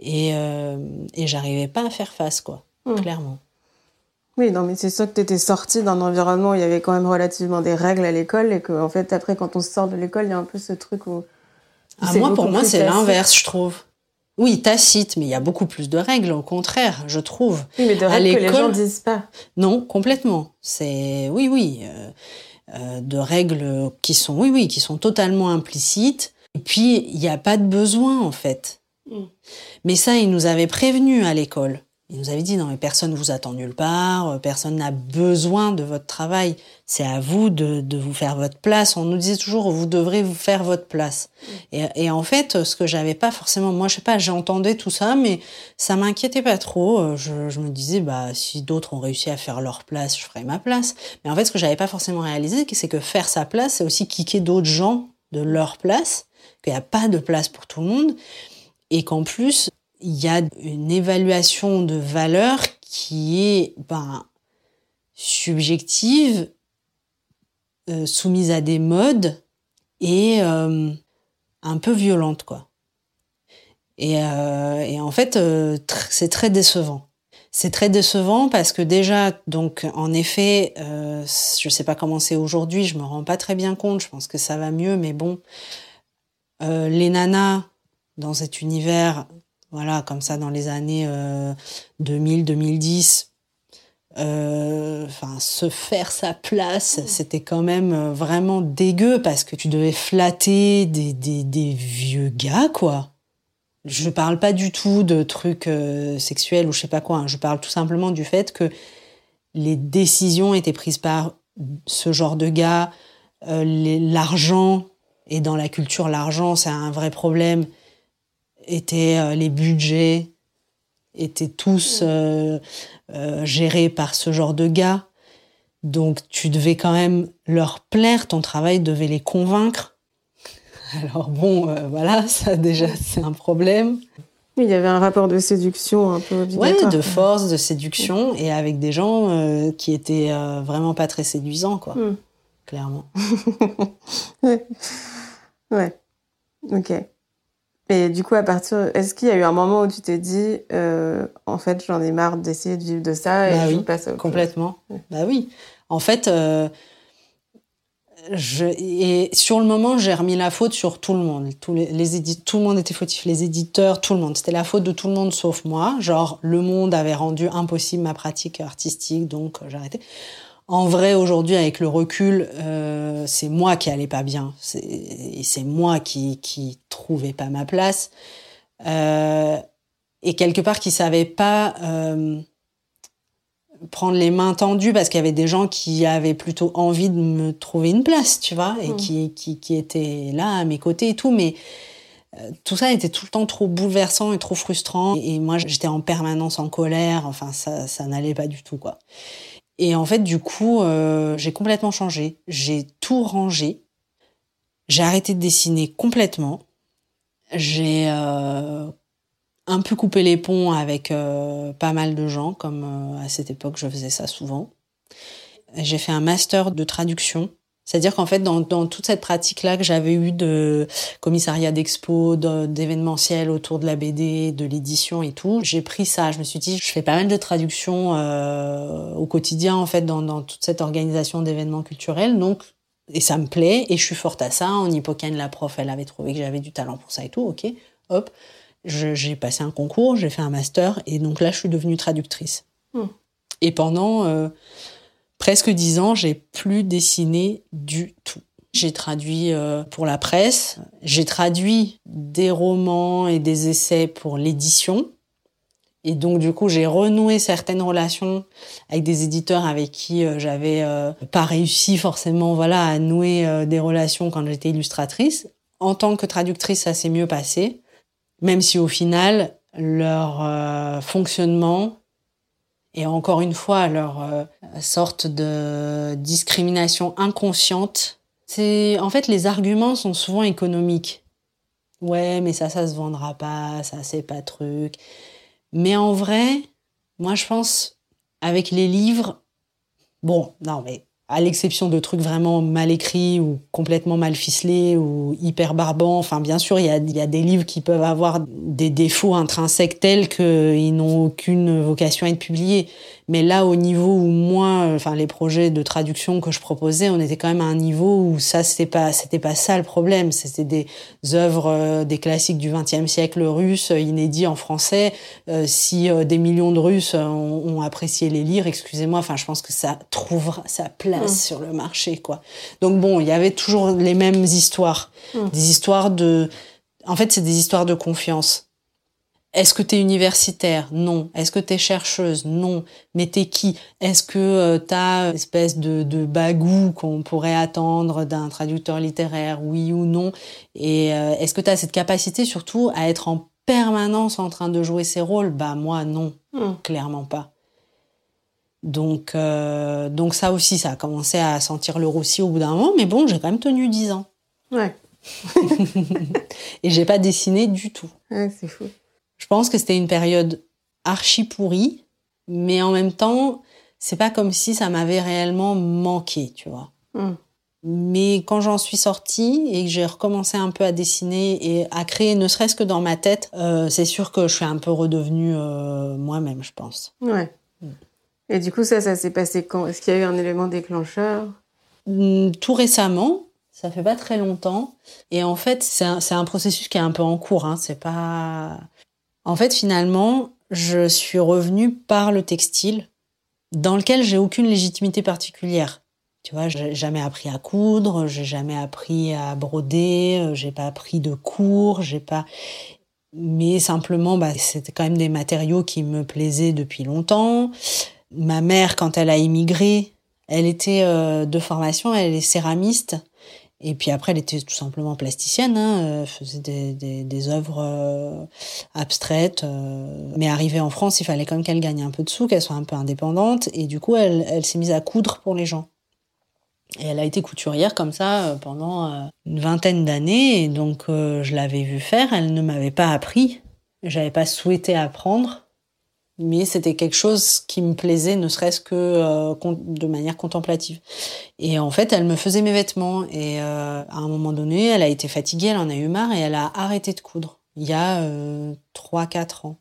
et, euh, et j'arrivais pas à faire face quoi, hmm. clairement. Oui, non, mais c'est sûr que tu étais sortie d'un environnement où il y avait quand même relativement des règles à l'école et qu'en en fait après quand on sort de l'école, il y a un peu ce truc où ah, moi pour moi c'est l'inverse, je trouve. Oui, tacite, mais il y a beaucoup plus de règles, au contraire, je trouve. Oui, mais de règles que les gens disent pas. Non, complètement. C'est oui, oui. Euh, de règles qui sont, oui, oui, qui sont totalement implicites. Et puis, il n'y a pas de besoin, en fait. Mm. Mais ça, ils nous avaient prévenu à l'école. Il nous avait dit non mais personne vous attend nulle part, euh, personne n'a besoin de votre travail, c'est à vous de, de, vous faire votre place. On nous disait toujours vous devrez vous faire votre place. Et, et en fait, ce que j'avais pas forcément, moi je sais pas, j'entendais tout ça, mais ça m'inquiétait pas trop. Euh, je, je, me disais bah si d'autres ont réussi à faire leur place, je ferai ma place. Mais en fait, ce que j'avais pas forcément réalisé, c'est que faire sa place, c'est aussi kicker d'autres gens de leur place, qu'il n'y a pas de place pour tout le monde, et qu'en plus il y a une évaluation de valeur qui est ben, subjective, euh, soumise à des modes et euh, un peu violente, quoi. Et, euh, et en fait, c'est très décevant. C'est très décevant parce que déjà, donc, en effet, je sais pas comment c'est aujourd'hui, je me rends pas très bien compte. Je pense que ça va mieux, mais bon, les nanas dans cet univers voilà, comme ça dans les années euh, 2000, 2010. Euh, enfin, se faire sa place, mmh. c'était quand même euh, vraiment dégueu parce que tu devais flatter des, des, des vieux gars, quoi. Je parle pas du tout de trucs euh, sexuels ou je sais pas quoi. Hein. Je parle tout simplement du fait que les décisions étaient prises par ce genre de gars. Euh, l'argent et dans la culture, l'argent, c'est un vrai problème étaient euh, les budgets étaient tous euh, euh, gérés par ce genre de gars. Donc tu devais quand même leur plaire, ton travail devait les convaincre. Alors bon, euh, voilà, ça déjà c'est un problème. Il y avait un rapport de séduction un peu obligatoire. Ouais, de force, de séduction, et avec des gens qui étaient vraiment pas très séduisants, quoi. Mm. Clairement. ouais. Ouais. Ok. Et du coup, à partir, est-ce qu'il y a eu un moment où tu t'es dit, euh, en fait, j'en ai marre d'essayer de vivre de ça et bah je oui, passe à complètement. Chose. Bah oui. En fait, euh, je et sur le moment, j'ai remis la faute sur tout le monde. Tous les, tout le monde était fautif, les éditeurs, tout le monde. C'était la faute de tout le monde sauf moi. Genre, le monde avait rendu impossible ma pratique artistique, donc euh, j'ai arrêté. En vrai, aujourd'hui, avec le recul, euh, c'est moi qui allais pas bien. C'est moi qui qui trouvais pas ma place. Euh, et quelque part, qui savait pas euh, prendre les mains tendues parce qu'il y avait des gens qui avaient plutôt envie de me trouver une place, tu vois, et mmh. qui, qui, qui étaient là à mes côtés et tout. Mais tout ça était tout le temps trop bouleversant et trop frustrant. Et moi, j'étais en permanence en colère. Enfin, ça, ça n'allait pas du tout, quoi. Et en fait, du coup, euh, j'ai complètement changé. J'ai tout rangé. J'ai arrêté de dessiner complètement. J'ai euh, un peu coupé les ponts avec euh, pas mal de gens, comme euh, à cette époque, je faisais ça souvent. J'ai fait un master de traduction c'est-à-dire qu'en fait, dans, dans, toute cette pratique-là que j'avais eue de commissariat d'expo, d'événementiel autour de la BD, de l'édition et tout, j'ai pris ça. Je me suis dit, je fais pas mal de traductions euh, au quotidien, en fait, dans, dans toute cette organisation d'événements culturels. Donc, et ça me plaît, et je suis forte à ça. En Hippocane, la prof, elle avait trouvé que j'avais du talent pour ça et tout. Ok, hop. J'ai passé un concours, j'ai fait un master, et donc là, je suis devenue traductrice. Hmm. Et pendant... Euh, presque dix ans, j'ai plus dessiné du tout. J'ai traduit euh, pour la presse, j'ai traduit des romans et des essais pour l'édition. Et donc du coup, j'ai renoué certaines relations avec des éditeurs avec qui euh, j'avais euh, pas réussi forcément voilà à nouer des relations quand j'étais illustratrice. En tant que traductrice, ça s'est mieux passé, même si au final leur fonctionnement et encore une fois leur euh, sorte de discrimination inconsciente. C'est en fait les arguments sont souvent économiques. Ouais, mais ça ça se vendra pas, ça c'est pas truc. Mais en vrai, moi je pense avec les livres bon, non mais à l'exception de trucs vraiment mal écrits ou complètement mal ficelés ou hyper barbants. Enfin, bien sûr, il y a, des livres qui peuvent avoir des défauts intrinsèques tels qu'ils n'ont aucune vocation à être publiés. Mais là, au niveau où moi, enfin, les projets de traduction que je proposais, on était quand même à un niveau où ça, c'était pas, c'était pas ça le problème. C'était des œuvres, euh, des classiques du XXe siècle russe, inédits en français. Euh, si euh, des millions de Russes ont, ont apprécié les lire, excusez-moi, enfin, je pense que ça trouvera sa place mmh. sur le marché, quoi. Donc bon, il y avait toujours les mêmes histoires. Mmh. Des histoires de, en fait, c'est des histoires de confiance est-ce que tu es universitaire? Non. Est-ce que tu es chercheuse? Non. Mais t'es qui? Est-ce que euh, tu as espèce de, de bagou qu'on pourrait attendre d'un traducteur littéraire? Oui ou non? Et euh, est-ce que tu as cette capacité surtout à être en permanence en train de jouer ces rôles? Bah moi non, Hmm. clairement pas. Donc, euh, donc ça aussi, ça a commencé à sentir le roussi au bout d'un moment, mais bon, j'ai quand même tenu 10 ans. Ouais. Et j'ai pas dessiné du tout. Ouais, c'est fou. Je pense que c'était une période archi pourrie, mais en même temps, c'est pas comme si ça m'avait réellement manqué, tu vois. Hmm. Mais quand j'en suis sortie et que j'ai recommencé un peu à dessiner et à créer, ne serait-ce que dans ma tête, euh, c'est sûr que je suis un peu redevenue euh, moi-même, je pense. Ouais. Et du coup, ça, ça s'est passé quand? Est-ce qu'il y a eu un élément déclencheur? Mm, Tout récemment, ça fait pas très longtemps, et en fait, c'est un, c'est un processus qui est un peu en cours. Hein, c'est pas. En fait, finalement, je suis revenue par le textile, dans lequel j'ai aucune légitimité particulière. Tu vois, j'ai jamais appris à coudre, j'ai jamais appris à broder, euh, j'ai pas appris de cours, j'ai pas. Mais simplement, bah, c'était quand même des matériaux qui me plaisaient depuis longtemps. Ma mère, quand elle a immigré, elle était euh, de formation, elle est céramiste. Et puis après, elle était tout simplement plasticienne, hein, euh, faisait des, des, des œuvres euh, abstraites. euh. mais arrivée en France, il fallait quand même qu'elle gagne un peu de sous, qu'elle soit un peu indépendante. Et du coup, elle, elle s'est mise à coudre pour les gens. Et elle a été couturière comme ça euh, pendant une vingtaine d'années. Et donc, euh, je l'avais vue faire. Elle ne m'avait pas appris. J'avais pas souhaité apprendre. Mais c'était quelque chose qui me plaisait, ne serait-ce que euh, de manière contemplative. Et en fait, elle me faisait mes vêtements. Et euh, à un moment donné, elle a été fatiguée, elle en a eu marre et elle a arrêté de coudre. Il y a euh, 3-4 ans.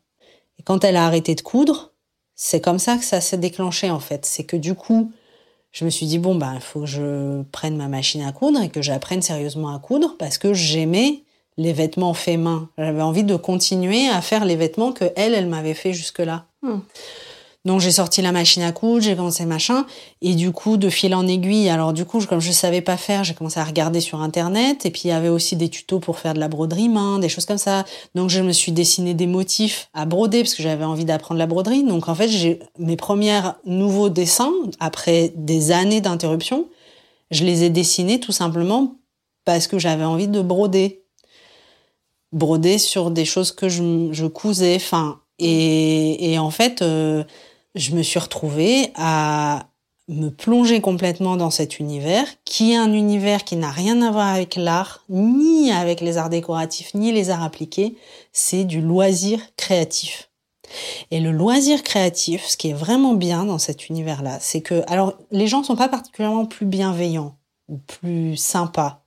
Et quand elle a arrêté de coudre, c'est comme ça que ça s'est déclenché en fait. C'est que du coup, je me suis dit bon ben il faut que je prenne ma machine à coudre et que j'apprenne sérieusement à coudre parce que j'aimais les vêtements faits main. J'avais envie de continuer à faire les vêtements que elle, elle m'avait fait jusque-là. Hmm. Donc j'ai sorti la machine à coudre, j'ai commencé machin, et du coup de fil en aiguille. Alors du coup, comme je savais pas faire, j'ai commencé à regarder sur internet, et puis il y avait aussi des tutos pour faire de la broderie main, des choses comme ça. Donc je me suis dessiné des motifs à broder parce que j'avais envie d'apprendre la broderie. Donc en fait, j'ai mes premiers nouveaux dessins après des années d'interruption, je les ai dessinés tout simplement parce que j'avais envie de broder broder sur des choses que je, je cousais. Enfin, et, et en fait, euh, je me suis retrouvée à me plonger complètement dans cet univers, qui est un univers qui n'a rien à voir avec l'art, ni avec les arts décoratifs, ni les arts appliqués. C'est du loisir créatif. Et le loisir créatif, ce qui est vraiment bien dans cet univers-là, c'est que, alors, les gens sont pas particulièrement plus bienveillants ou plus sympas,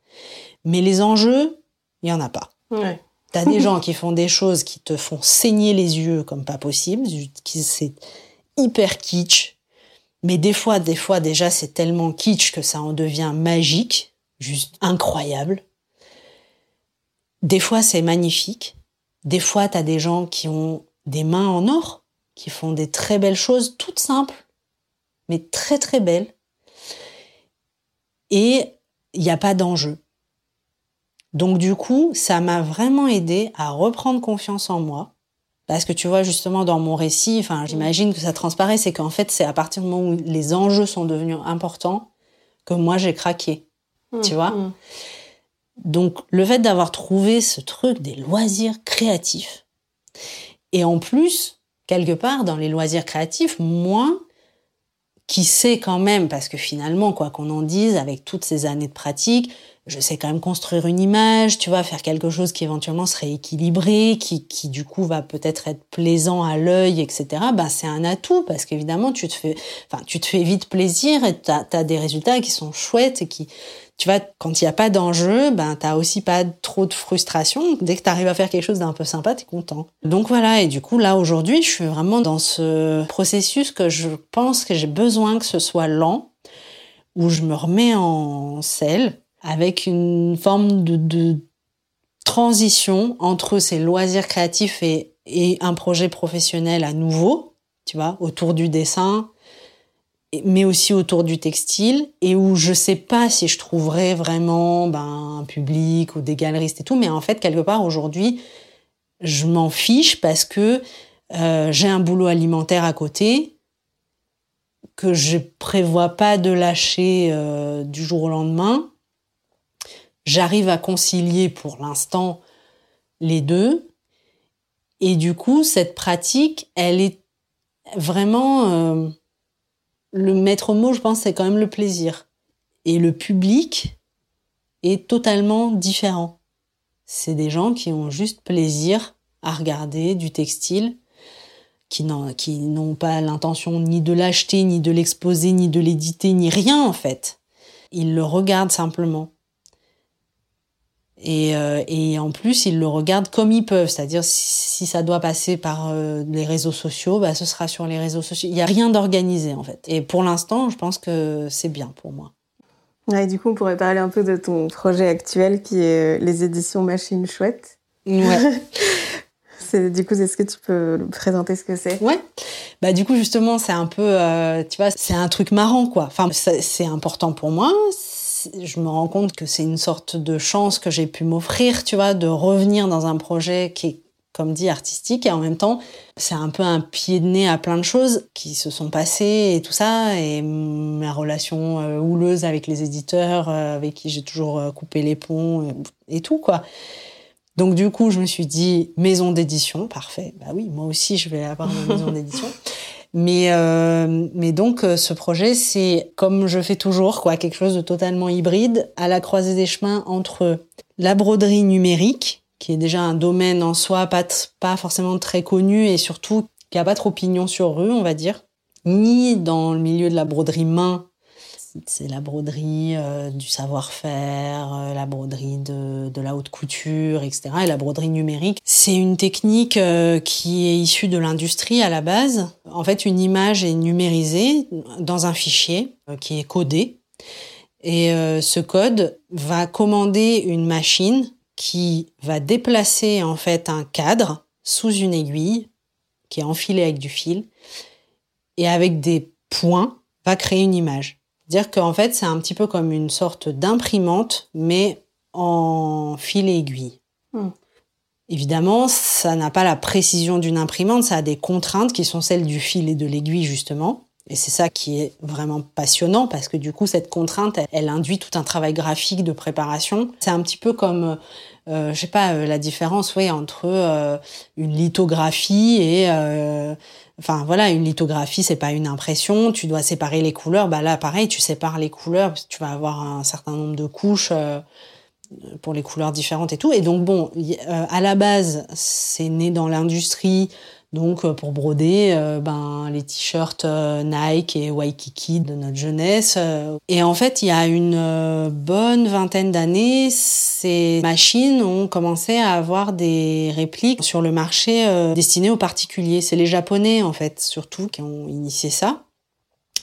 mais les enjeux, il y en a pas. Ouais. T'as des gens qui font des choses qui te font saigner les yeux comme pas possible, c'est hyper kitsch. Mais des fois, des fois déjà c'est tellement kitsch que ça en devient magique, juste incroyable. Des fois c'est magnifique. Des fois t'as des gens qui ont des mains en or, qui font des très belles choses, toutes simples, mais très très belles. Et il n'y a pas d'enjeu. Donc du coup, ça m'a vraiment aidé à reprendre confiance en moi. Parce que tu vois, justement, dans mon récit, enfin, j'imagine que ça transparaît, c'est qu'en fait, c'est à partir du moment où les enjeux sont devenus importants que moi, j'ai craqué. Tu vois Hmm. Donc, le fait d'avoir trouvé ce truc des loisirs créatifs, et en plus, quelque part, dans les loisirs créatifs, moi, qui sais quand même, parce que finalement, quoi qu'on en dise, avec toutes ces années de pratique, je sais quand même construire une image, tu vois, faire quelque chose qui éventuellement serait équilibré, qui, qui du coup va peut-être être plaisant à l'œil, etc. Ben, c'est un atout parce qu'évidemment, tu te fais, enfin, tu te fais vite plaisir et t'as, as des résultats qui sont chouettes et qui, tu vois, quand il n'y a pas d'enjeu, ben, t'as aussi pas trop de frustration. Dès que tu arrives à faire quelque chose d'un peu sympa, t'es content. Donc voilà. Et du coup, là, aujourd'hui, je suis vraiment dans ce processus que je pense que j'ai besoin que ce soit lent, où je me remets en selle avec une forme de, transition entre ces loisirs créatifs et, un projet professionnel à nouveau, tu vois, autour du dessin, mais aussi autour du textile, et où je sais pas si je trouverai vraiment ben, un public ou des galeristes et tout, mais en fait, quelque part, aujourd'hui, je m'en fiche parce que euh, j'ai un boulot alimentaire à côté que je prévois pas de lâcher euh, du jour au lendemain. J'arrive à concilier pour l'instant les deux. Et du coup, cette pratique, elle est vraiment euh, le maître mot, je pense, c'est quand même le plaisir. Et le public est totalement différent. C'est des gens qui ont juste plaisir à regarder du textile, qui n'ont pas l'intention ni de l'acheter, ni de l'exposer, ni de l'éditer, ni rien en fait. Ils le regardent simplement. Et, euh, et, en plus, ils le regardent comme ils peuvent. C'est-à-dire, si, ça doit passer par euh, les réseaux sociaux, bah, ce sera sur les réseaux sociaux. Il n'y a rien d'organisé, en fait. Et pour l'instant, je pense que c'est bien pour moi. Ouais, du coup, on pourrait parler un peu de ton projet actuel qui est euh, les éditions Machine Chouette. Ouais. du coup, est-ce que tu peux présenter ce que c'est? Ouais. Bah du coup justement, c'est un peu, tu vois, c'est un truc marrant quoi. Enfin, c'est important pour moi je me rends compte que c'est une sorte de chance que j'ai pu m'offrir, tu vois, de revenir dans un projet qui est, comme dit, artistique, et en même temps, c'est un peu un pied de nez à plein de choses qui se sont passées et tout ça, et ma relation euh, houleuse avec les éditeurs, euh, avec qui j'ai toujours euh, coupé les ponts et tout, quoi. Donc du coup, je me suis dit maison d'édition, parfait. Bah oui, moi aussi, je vais avoir une maison d'édition. Mais, euh, mais donc, euh, ce projet, c'est comme je fais toujours, quoi, quelque chose de totalement hybride, à la croisée des chemins entre la broderie numérique, qui est déjà un domaine en soi pas, pas forcément très connu et surtout qui a pas trop pignon sur rue, on va dire, ni dans le milieu de la broderie main c'est la broderie euh, du savoir-faire, euh, la broderie de, la haute couture, etc. Et la broderie numérique, c'est une technique euh, qui est issue de l'industrie à la base. En fait, une image est numérisée dans un fichier qui est codé. Et ce code va commander une machine qui va déplacer en fait un cadre sous une aiguille qui est enfilé avec du fil et avec des points va créer une image. Dire qu'en fait, c'est un petit peu comme une sorte d'imprimante, mais en fil et aiguille. Hmm. Évidemment, ça n'a pas la précision d'une imprimante, ça a des contraintes qui sont celles du fil et de l'aiguille, justement. Et c'est ça qui est vraiment passionnant parce que du coup, cette contrainte, elle, induit tout un travail graphique de préparation. C'est un petit peu comme, euh, je sais pas, euh, la différence, oui, entre euh, une lithographie et euh, Enfin voilà, une lithographie, c'est pas une impression. Tu dois séparer les couleurs. Bah là, pareil, tu sépares les couleurs. tu vas avoir un certain nombre de couches euh, pour les couleurs différentes et tout. Et donc bon, euh, à la base, c'est né dans l'industrie donc euh, pour broder euh, ben les t-shirts euh, Nike et Waikiki de notre jeunesse et en fait il y a une bonne vingtaine d'années ces machines ont commencé à avoir des répliques sur le marché destiné aux particuliers. C'est les japonais en fait surtout qui ont initié ça.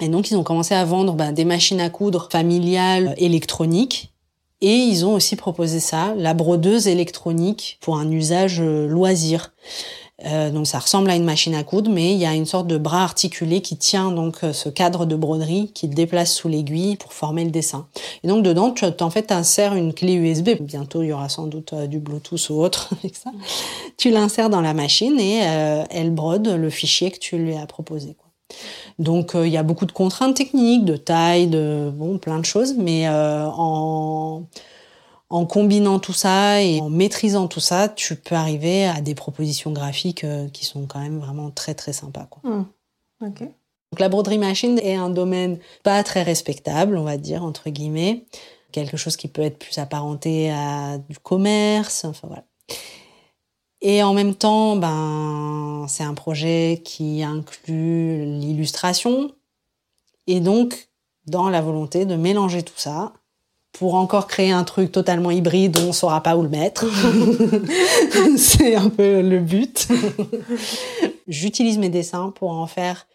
Et donc ils ont commencé à vendre ben, des machines à coudre familiales électroniques. Et ils ont aussi proposé ça, la brodeuse électronique pour un usage loisir. Euh, donc ça ressemble à une machine à coudre, mais il y a une sorte de bras articulé qui tient donc euh, ce cadre de broderie qui déplace sous l'aiguille pour former le dessin. Et donc dedans, tu en fait insères une clé USB. Bientôt, il y aura sans doute euh, du Bluetooth ou autre avec ça. Tu l'insères dans la machine et elle brode le fichier que tu lui as proposé. Quoi. Donc il y a beaucoup de contraintes techniques, de taille, de bon plein de choses, mais en en combinant tout ça et en maîtrisant tout ça, tu peux arriver à des propositions graphiques euh, qui sont quand même vraiment très très sympas. Quoi. Hmm. Donc la broderie machine est un domaine pas très respectable, on va dire entre guillemets, quelque chose qui peut être plus apparenté à du commerce, enfin voilà. Et en même temps, ben c'est un projet qui inclut l'illustration et donc dans la volonté de mélanger tout ça, pour encore créer un truc totalement hybride on ne saura pas où le mettre. c'est un peu le but. J'utilise mes dessins pour en faire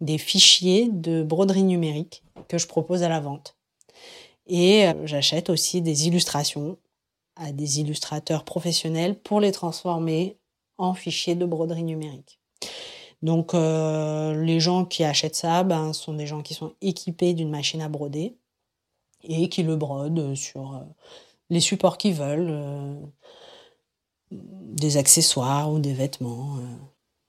des fichiers de broderie numérique que je propose à la vente. Et euh, j'achète aussi des illustrations à des illustrateurs professionnels pour les transformer en fichiers de broderie numérique. Donc euh, les gens qui achètent ça ben, sont des gens qui sont équipés d'une machine à broder et qui le brodent sur euh, les supports qu'ils veulent. Euh, des accessoires ou des vêtements.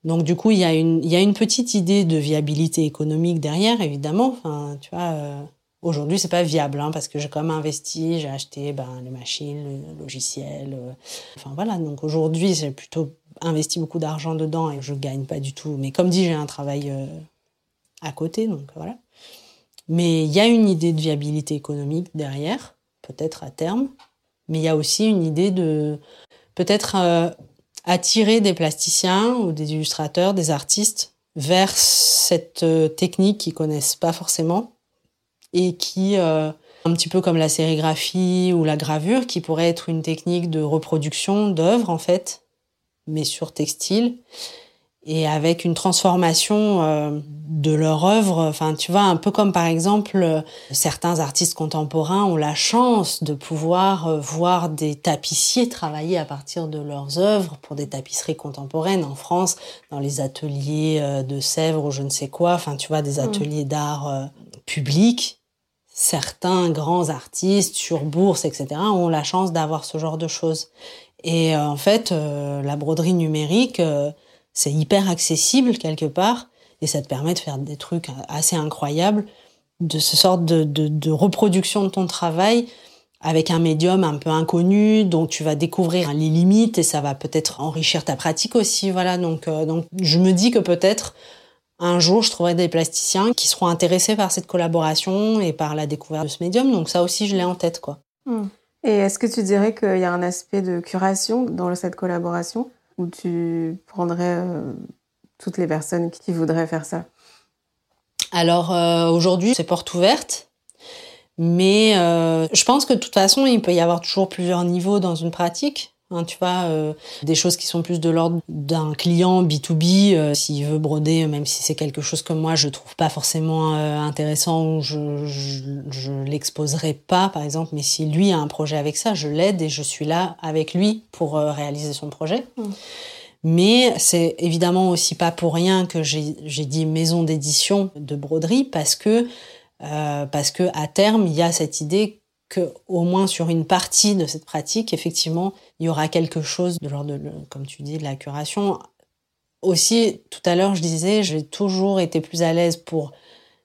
Donc du coup, il y, a une, petite idée de viabilité économique derrière, évidemment. Enfin, tu vois, euh, aujourd'hui, c'est pas viable hein, parce que j'ai quand même investi, j'ai acheté ben, les machines, le logiciel. Euh, enfin voilà, donc aujourd'hui, j'ai plutôt investi beaucoup d'argent dedans et je gagne pas du tout. Mais comme dit, j'ai un travail euh, à côté, donc voilà. Mais il y a une idée de viabilité économique derrière, peut-être à terme. Mais il y a aussi une idée de peut-être attirer des plasticiens ou des illustrateurs, des artistes vers cette euh, technique qu'ils connaissent pas forcément et qui, euh, un petit peu comme la sérigraphie ou la gravure, qui pourrait être une technique de reproduction d'œuvres en fait, mais sur textile et avec une transformation euh, de leur œuvre. Enfin, tu vois, un peu comme par exemple euh, certains artistes contemporains ont la chance de pouvoir euh, voir des tapissiers travailler à partir de leurs œuvres pour des tapisseries contemporaines en France, dans les ateliers de Sèvres ou je ne sais quoi. Enfin, tu vois, des mm. ateliers d'art publics. Certains grands artistes sur bourse, etc., ont la chance d'avoir ce genre de choses. Et en fait, la broderie numérique c'est hyper accessible quelque part et ça te permet de faire des trucs assez incroyables, de ce sorte de, de, reproduction de ton travail avec un médium un peu inconnu dont tu vas découvrir les limites et ça va peut-être enrichir ta pratique aussi. Voilà, donc, euh, donc je me dis que peut-être un jour je trouverai des plasticiens qui seront intéressés par cette collaboration et par la découverte de ce médium. Donc ça aussi, je l'ai en tête, quoi. Hmm. Et est-ce que tu dirais qu'il y a un aspect de curation dans cette collaboration? Où tu prendrais euh, toutes les personnes qui voudraient faire ça? Alors euh, aujourd'hui, c'est porte ouverte. Mais euh, je pense que de toute façon, il peut y avoir toujours plusieurs niveaux dans une pratique. Hein, tu vois, euh, des choses qui sont plus de l'ordre d'un client B2B, euh, s'il veut broder, même si c'est quelque chose que moi je trouve pas forcément euh, intéressant ou je, je, je l'exposerai pas, par exemple, mais si lui a un projet avec ça, je l'aide et je suis là avec lui pour réaliser son projet. Mmh. Mais c'est évidemment aussi pas pour rien que j'ai dit maison d'édition de broderie parce que parce que à terme il y a cette idée que au moins sur une partie de cette pratique, effectivement, il y aura quelque chose de l'ordre de, comme tu dis, de la curation. Aussi, tout à l'heure, je disais, j'ai toujours été plus à l'aise pour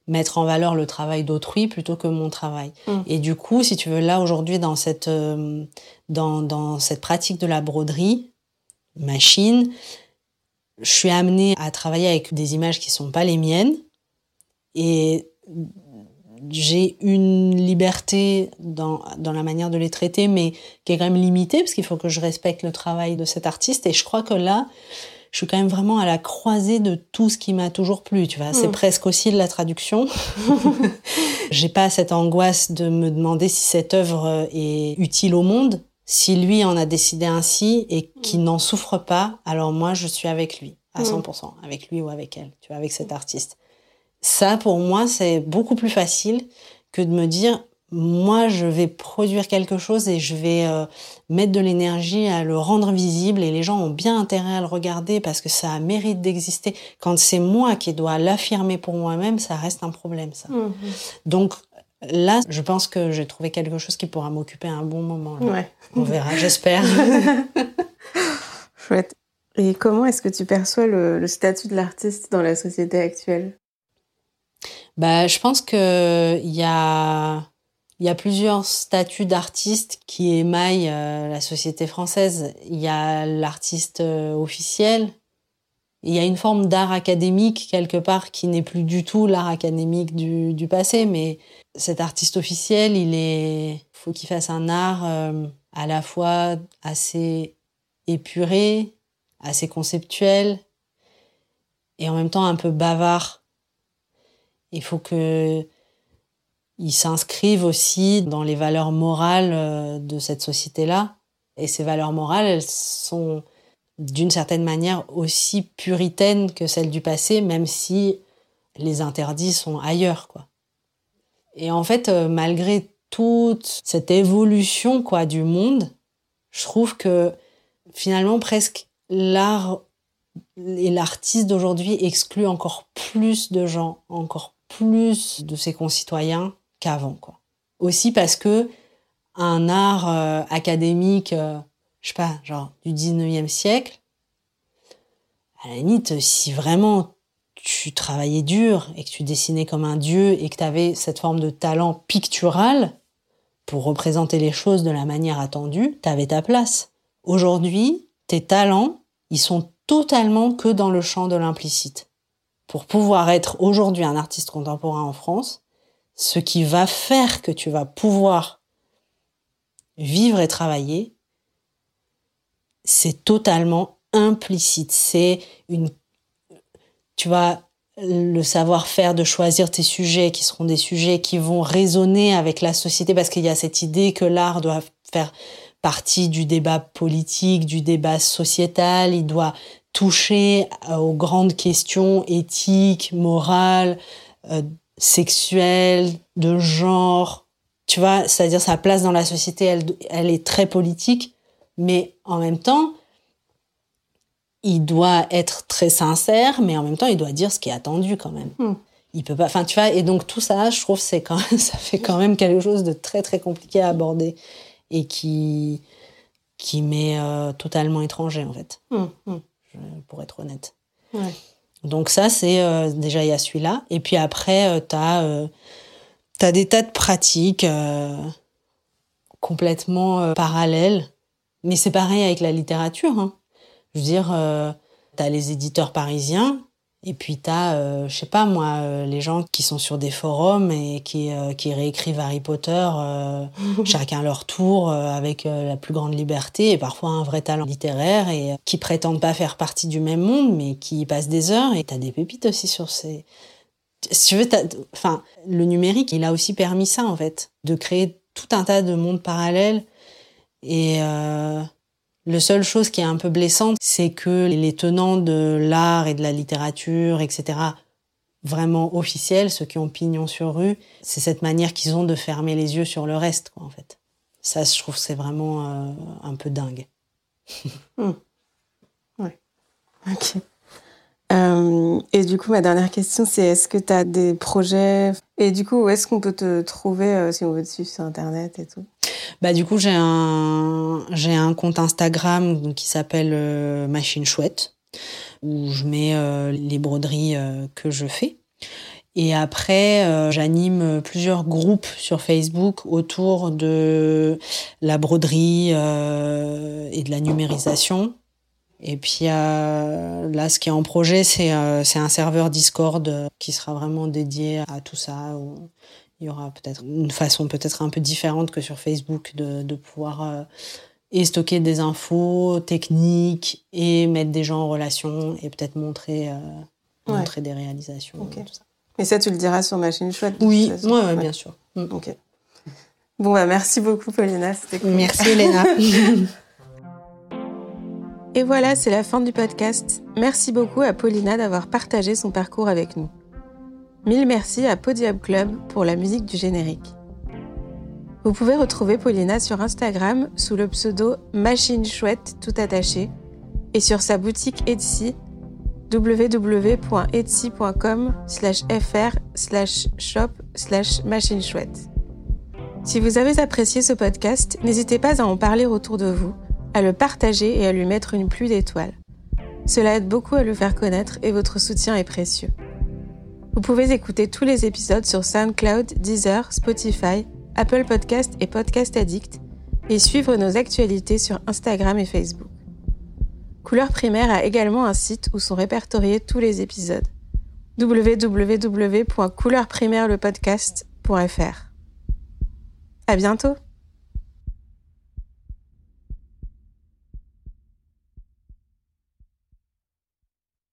mettre en valeur le travail d'autrui plutôt que mon travail. Mmh. Et du coup, si tu veux, là aujourd'hui dans cette euh, dans, dans cette pratique de la broderie machine, je suis amenée à travailler avec des images qui sont pas les miennes et j'ai une liberté dans, dans la manière de les traiter, mais qui est quand même limitée, parce qu'il faut que je respecte le travail de cet artiste. Et je crois que là, je suis quand même vraiment à la croisée de tout ce qui m'a toujours plu, tu vois. C'est hmm. presque aussi de la traduction. j'ai pas cette angoisse de me demander si cette œuvre est utile au monde. Si lui en a décidé ainsi et qu'il n'en souffre pas, alors moi, je suis avec lui, à 100%, hmm. avec lui ou avec elle, tu vois, avec cet artiste. Ça, pour moi, c'est beaucoup plus facile que de me dire, moi, je vais produire quelque chose et je vais euh, mettre de l'énergie à le rendre visible et les gens ont bien intérêt à le regarder parce que ça mérite d'exister. Quand c'est moi qui dois l'affirmer pour moi-même, ça reste un problème, ça. Mhm. Donc, là, je pense que j'ai trouvé quelque chose qui pourra m'occuper un bon moment. Ouais. On verra, j'espère. Chouette. Et comment est-ce que tu perçois le statut de l'artiste dans la société actuelle? Bah, je pense que il y a y a plusieurs statuts d'artistes qui émaillent euh, la société française. Il y a l'artiste euh, officiel. Il y a une forme d'art académique quelque part qui n'est plus du tout l'art académique du, du, passé, mais cet artiste officiel, il est, faut qu'il fasse un art euh, à la fois assez épuré, assez conceptuel, et en même temps un peu bavard il faut que ils s'inscrivent aussi dans les valeurs morales euh, de cette société-là. Et ces valeurs morales, elles sont d'une certaine manière aussi puritaines que celles du passé, même si les interdits sont ailleurs, quoi. Et en fait, euh, malgré toute cette évolution, quoi, du monde, je trouve que finalement presque l'art et l'artiste d'aujourd'hui exclut encore plus de gens, encore plus de ses concitoyens qu'avant, quoi. Aussi parce que un art euh, académique euh, je sais pas, genre du 19e siècle, à la limite, si vraiment tu travaillais dur et que tu dessinais comme un dieu et que tu avais cette forme de talent pictural pour représenter les choses de la manière attendue, tu avais ta place. Aujourd'hui, tes talents, ils sont totalement que dans le champ de l'implicite. Pour pouvoir être aujourd'hui un artiste contemporain en France, ce qui va faire que tu vas pouvoir vivre et travailler, c'est totalement implicite. C'est une, tu vois, le savoir-faire de choisir tes sujets qui seront des sujets qui vont résonner avec la société parce qu'il y a cette idée que l'art doit faire partie du débat politique, du débat sociétal, il doit toucher aux grandes questions éthiques, morales, euh, sexuelles, de genre. Tu vois, c'est-à-dire sa place dans la société, elle, elle est très politique, mais en même temps, il doit être très sincère, mais en même temps, il doit dire ce qui est attendu quand même. Hmm. Il peut pas, enfin, tu vois, et donc tout ça, je trouve, c'est quand ça fait quand même quelque chose de très très compliqué à aborder et qui qui m'est euh, totalement étranger en fait, hmm, hmm. Pour être honnête. Donc ça, c'est euh, déjà il y a celui-là, et puis après, euh, tu as as des tas de pratiques complètement parallèles, mais c'est pareil avec la littérature. Hein. Je veux dire, euh, tu as les éditeurs parisiens, et puis tu as, euh, je sais pas moi, euh, les gens qui sont sur des forums et qui, euh, qui réécrivent Harry Potter, chacun leur tour, avec la plus grande liberté et parfois un vrai talent littéraire et qui prétendent pas faire partie du même monde, mais qui passent des heures. Et tu as des pépites aussi sur ces... Si tu veux, enfin, le numérique, il a aussi permis ça en fait, de créer tout un tas de mondes parallèles et le seule chose qui est un peu blessante, c'est que les tenants de l'art et de la littérature, etc., vraiment officiels, ceux qui ont pignon sur rue, c'est cette manière qu'ils ont de fermer les yeux sur le reste, quoi, en fait. Ça, je trouve, c'est vraiment euh, un peu dingue. Hmm. Ouais. Ok. Euh, et du coup, ma dernière question, c'est est-ce que tu as des projets? Et du coup, où est-ce qu'on peut te trouver euh, si on veut te suivre sur Internet et tout? Bah du coup j'ai un j'ai un compte Instagram qui s'appelle euh, Machine Chouette où je mets les broderies que je fais. Et après, j'anime plusieurs groupes sur Facebook autour de la broderie et de la numérisation. Et puis là, ce qui est en projet, c'est c'est un serveur Discord qui sera vraiment dédié à tout ça, il y aura peut-être une façon peut-être un peu différente que sur Facebook de, de pouvoir euh, et stocker des infos techniques et mettre des gens en relation et peut-être montrer, euh, montrer des réalisations. Tout ça. Et ça, tu le diras sur Machine Chouette Oui, ouais, bien sûr. Mm. Ok. Bon, bah, merci beaucoup, Paulina. Cool. Merci, Elena. Et voilà, c'est la fin du podcast. Merci beaucoup à Paulina d'avoir partagé son parcours avec nous. Mille merci à Podium Club pour la musique du générique. Vous pouvez retrouver Paulina sur Instagram sous le pseudo Machine Chouette tout attaché et sur sa boutique Etsy www.etsy.com fr shop machine chouette. Si vous avez apprécié ce podcast, n'hésitez pas à en parler autour de vous, à le partager et à lui mettre une pluie d'étoiles. Cela aide beaucoup à le faire connaître et votre soutien est précieux. Vous pouvez écouter tous les épisodes sur SoundCloud, Deezer, Spotify, Apple Podcast et Podcast Addict et suivre nos actualités sur Instagram et Facebook. Couleur Primaire a également un site où sont répertoriés tous les épisodes www.couleurprimairelepodcast.fr. À bientôt!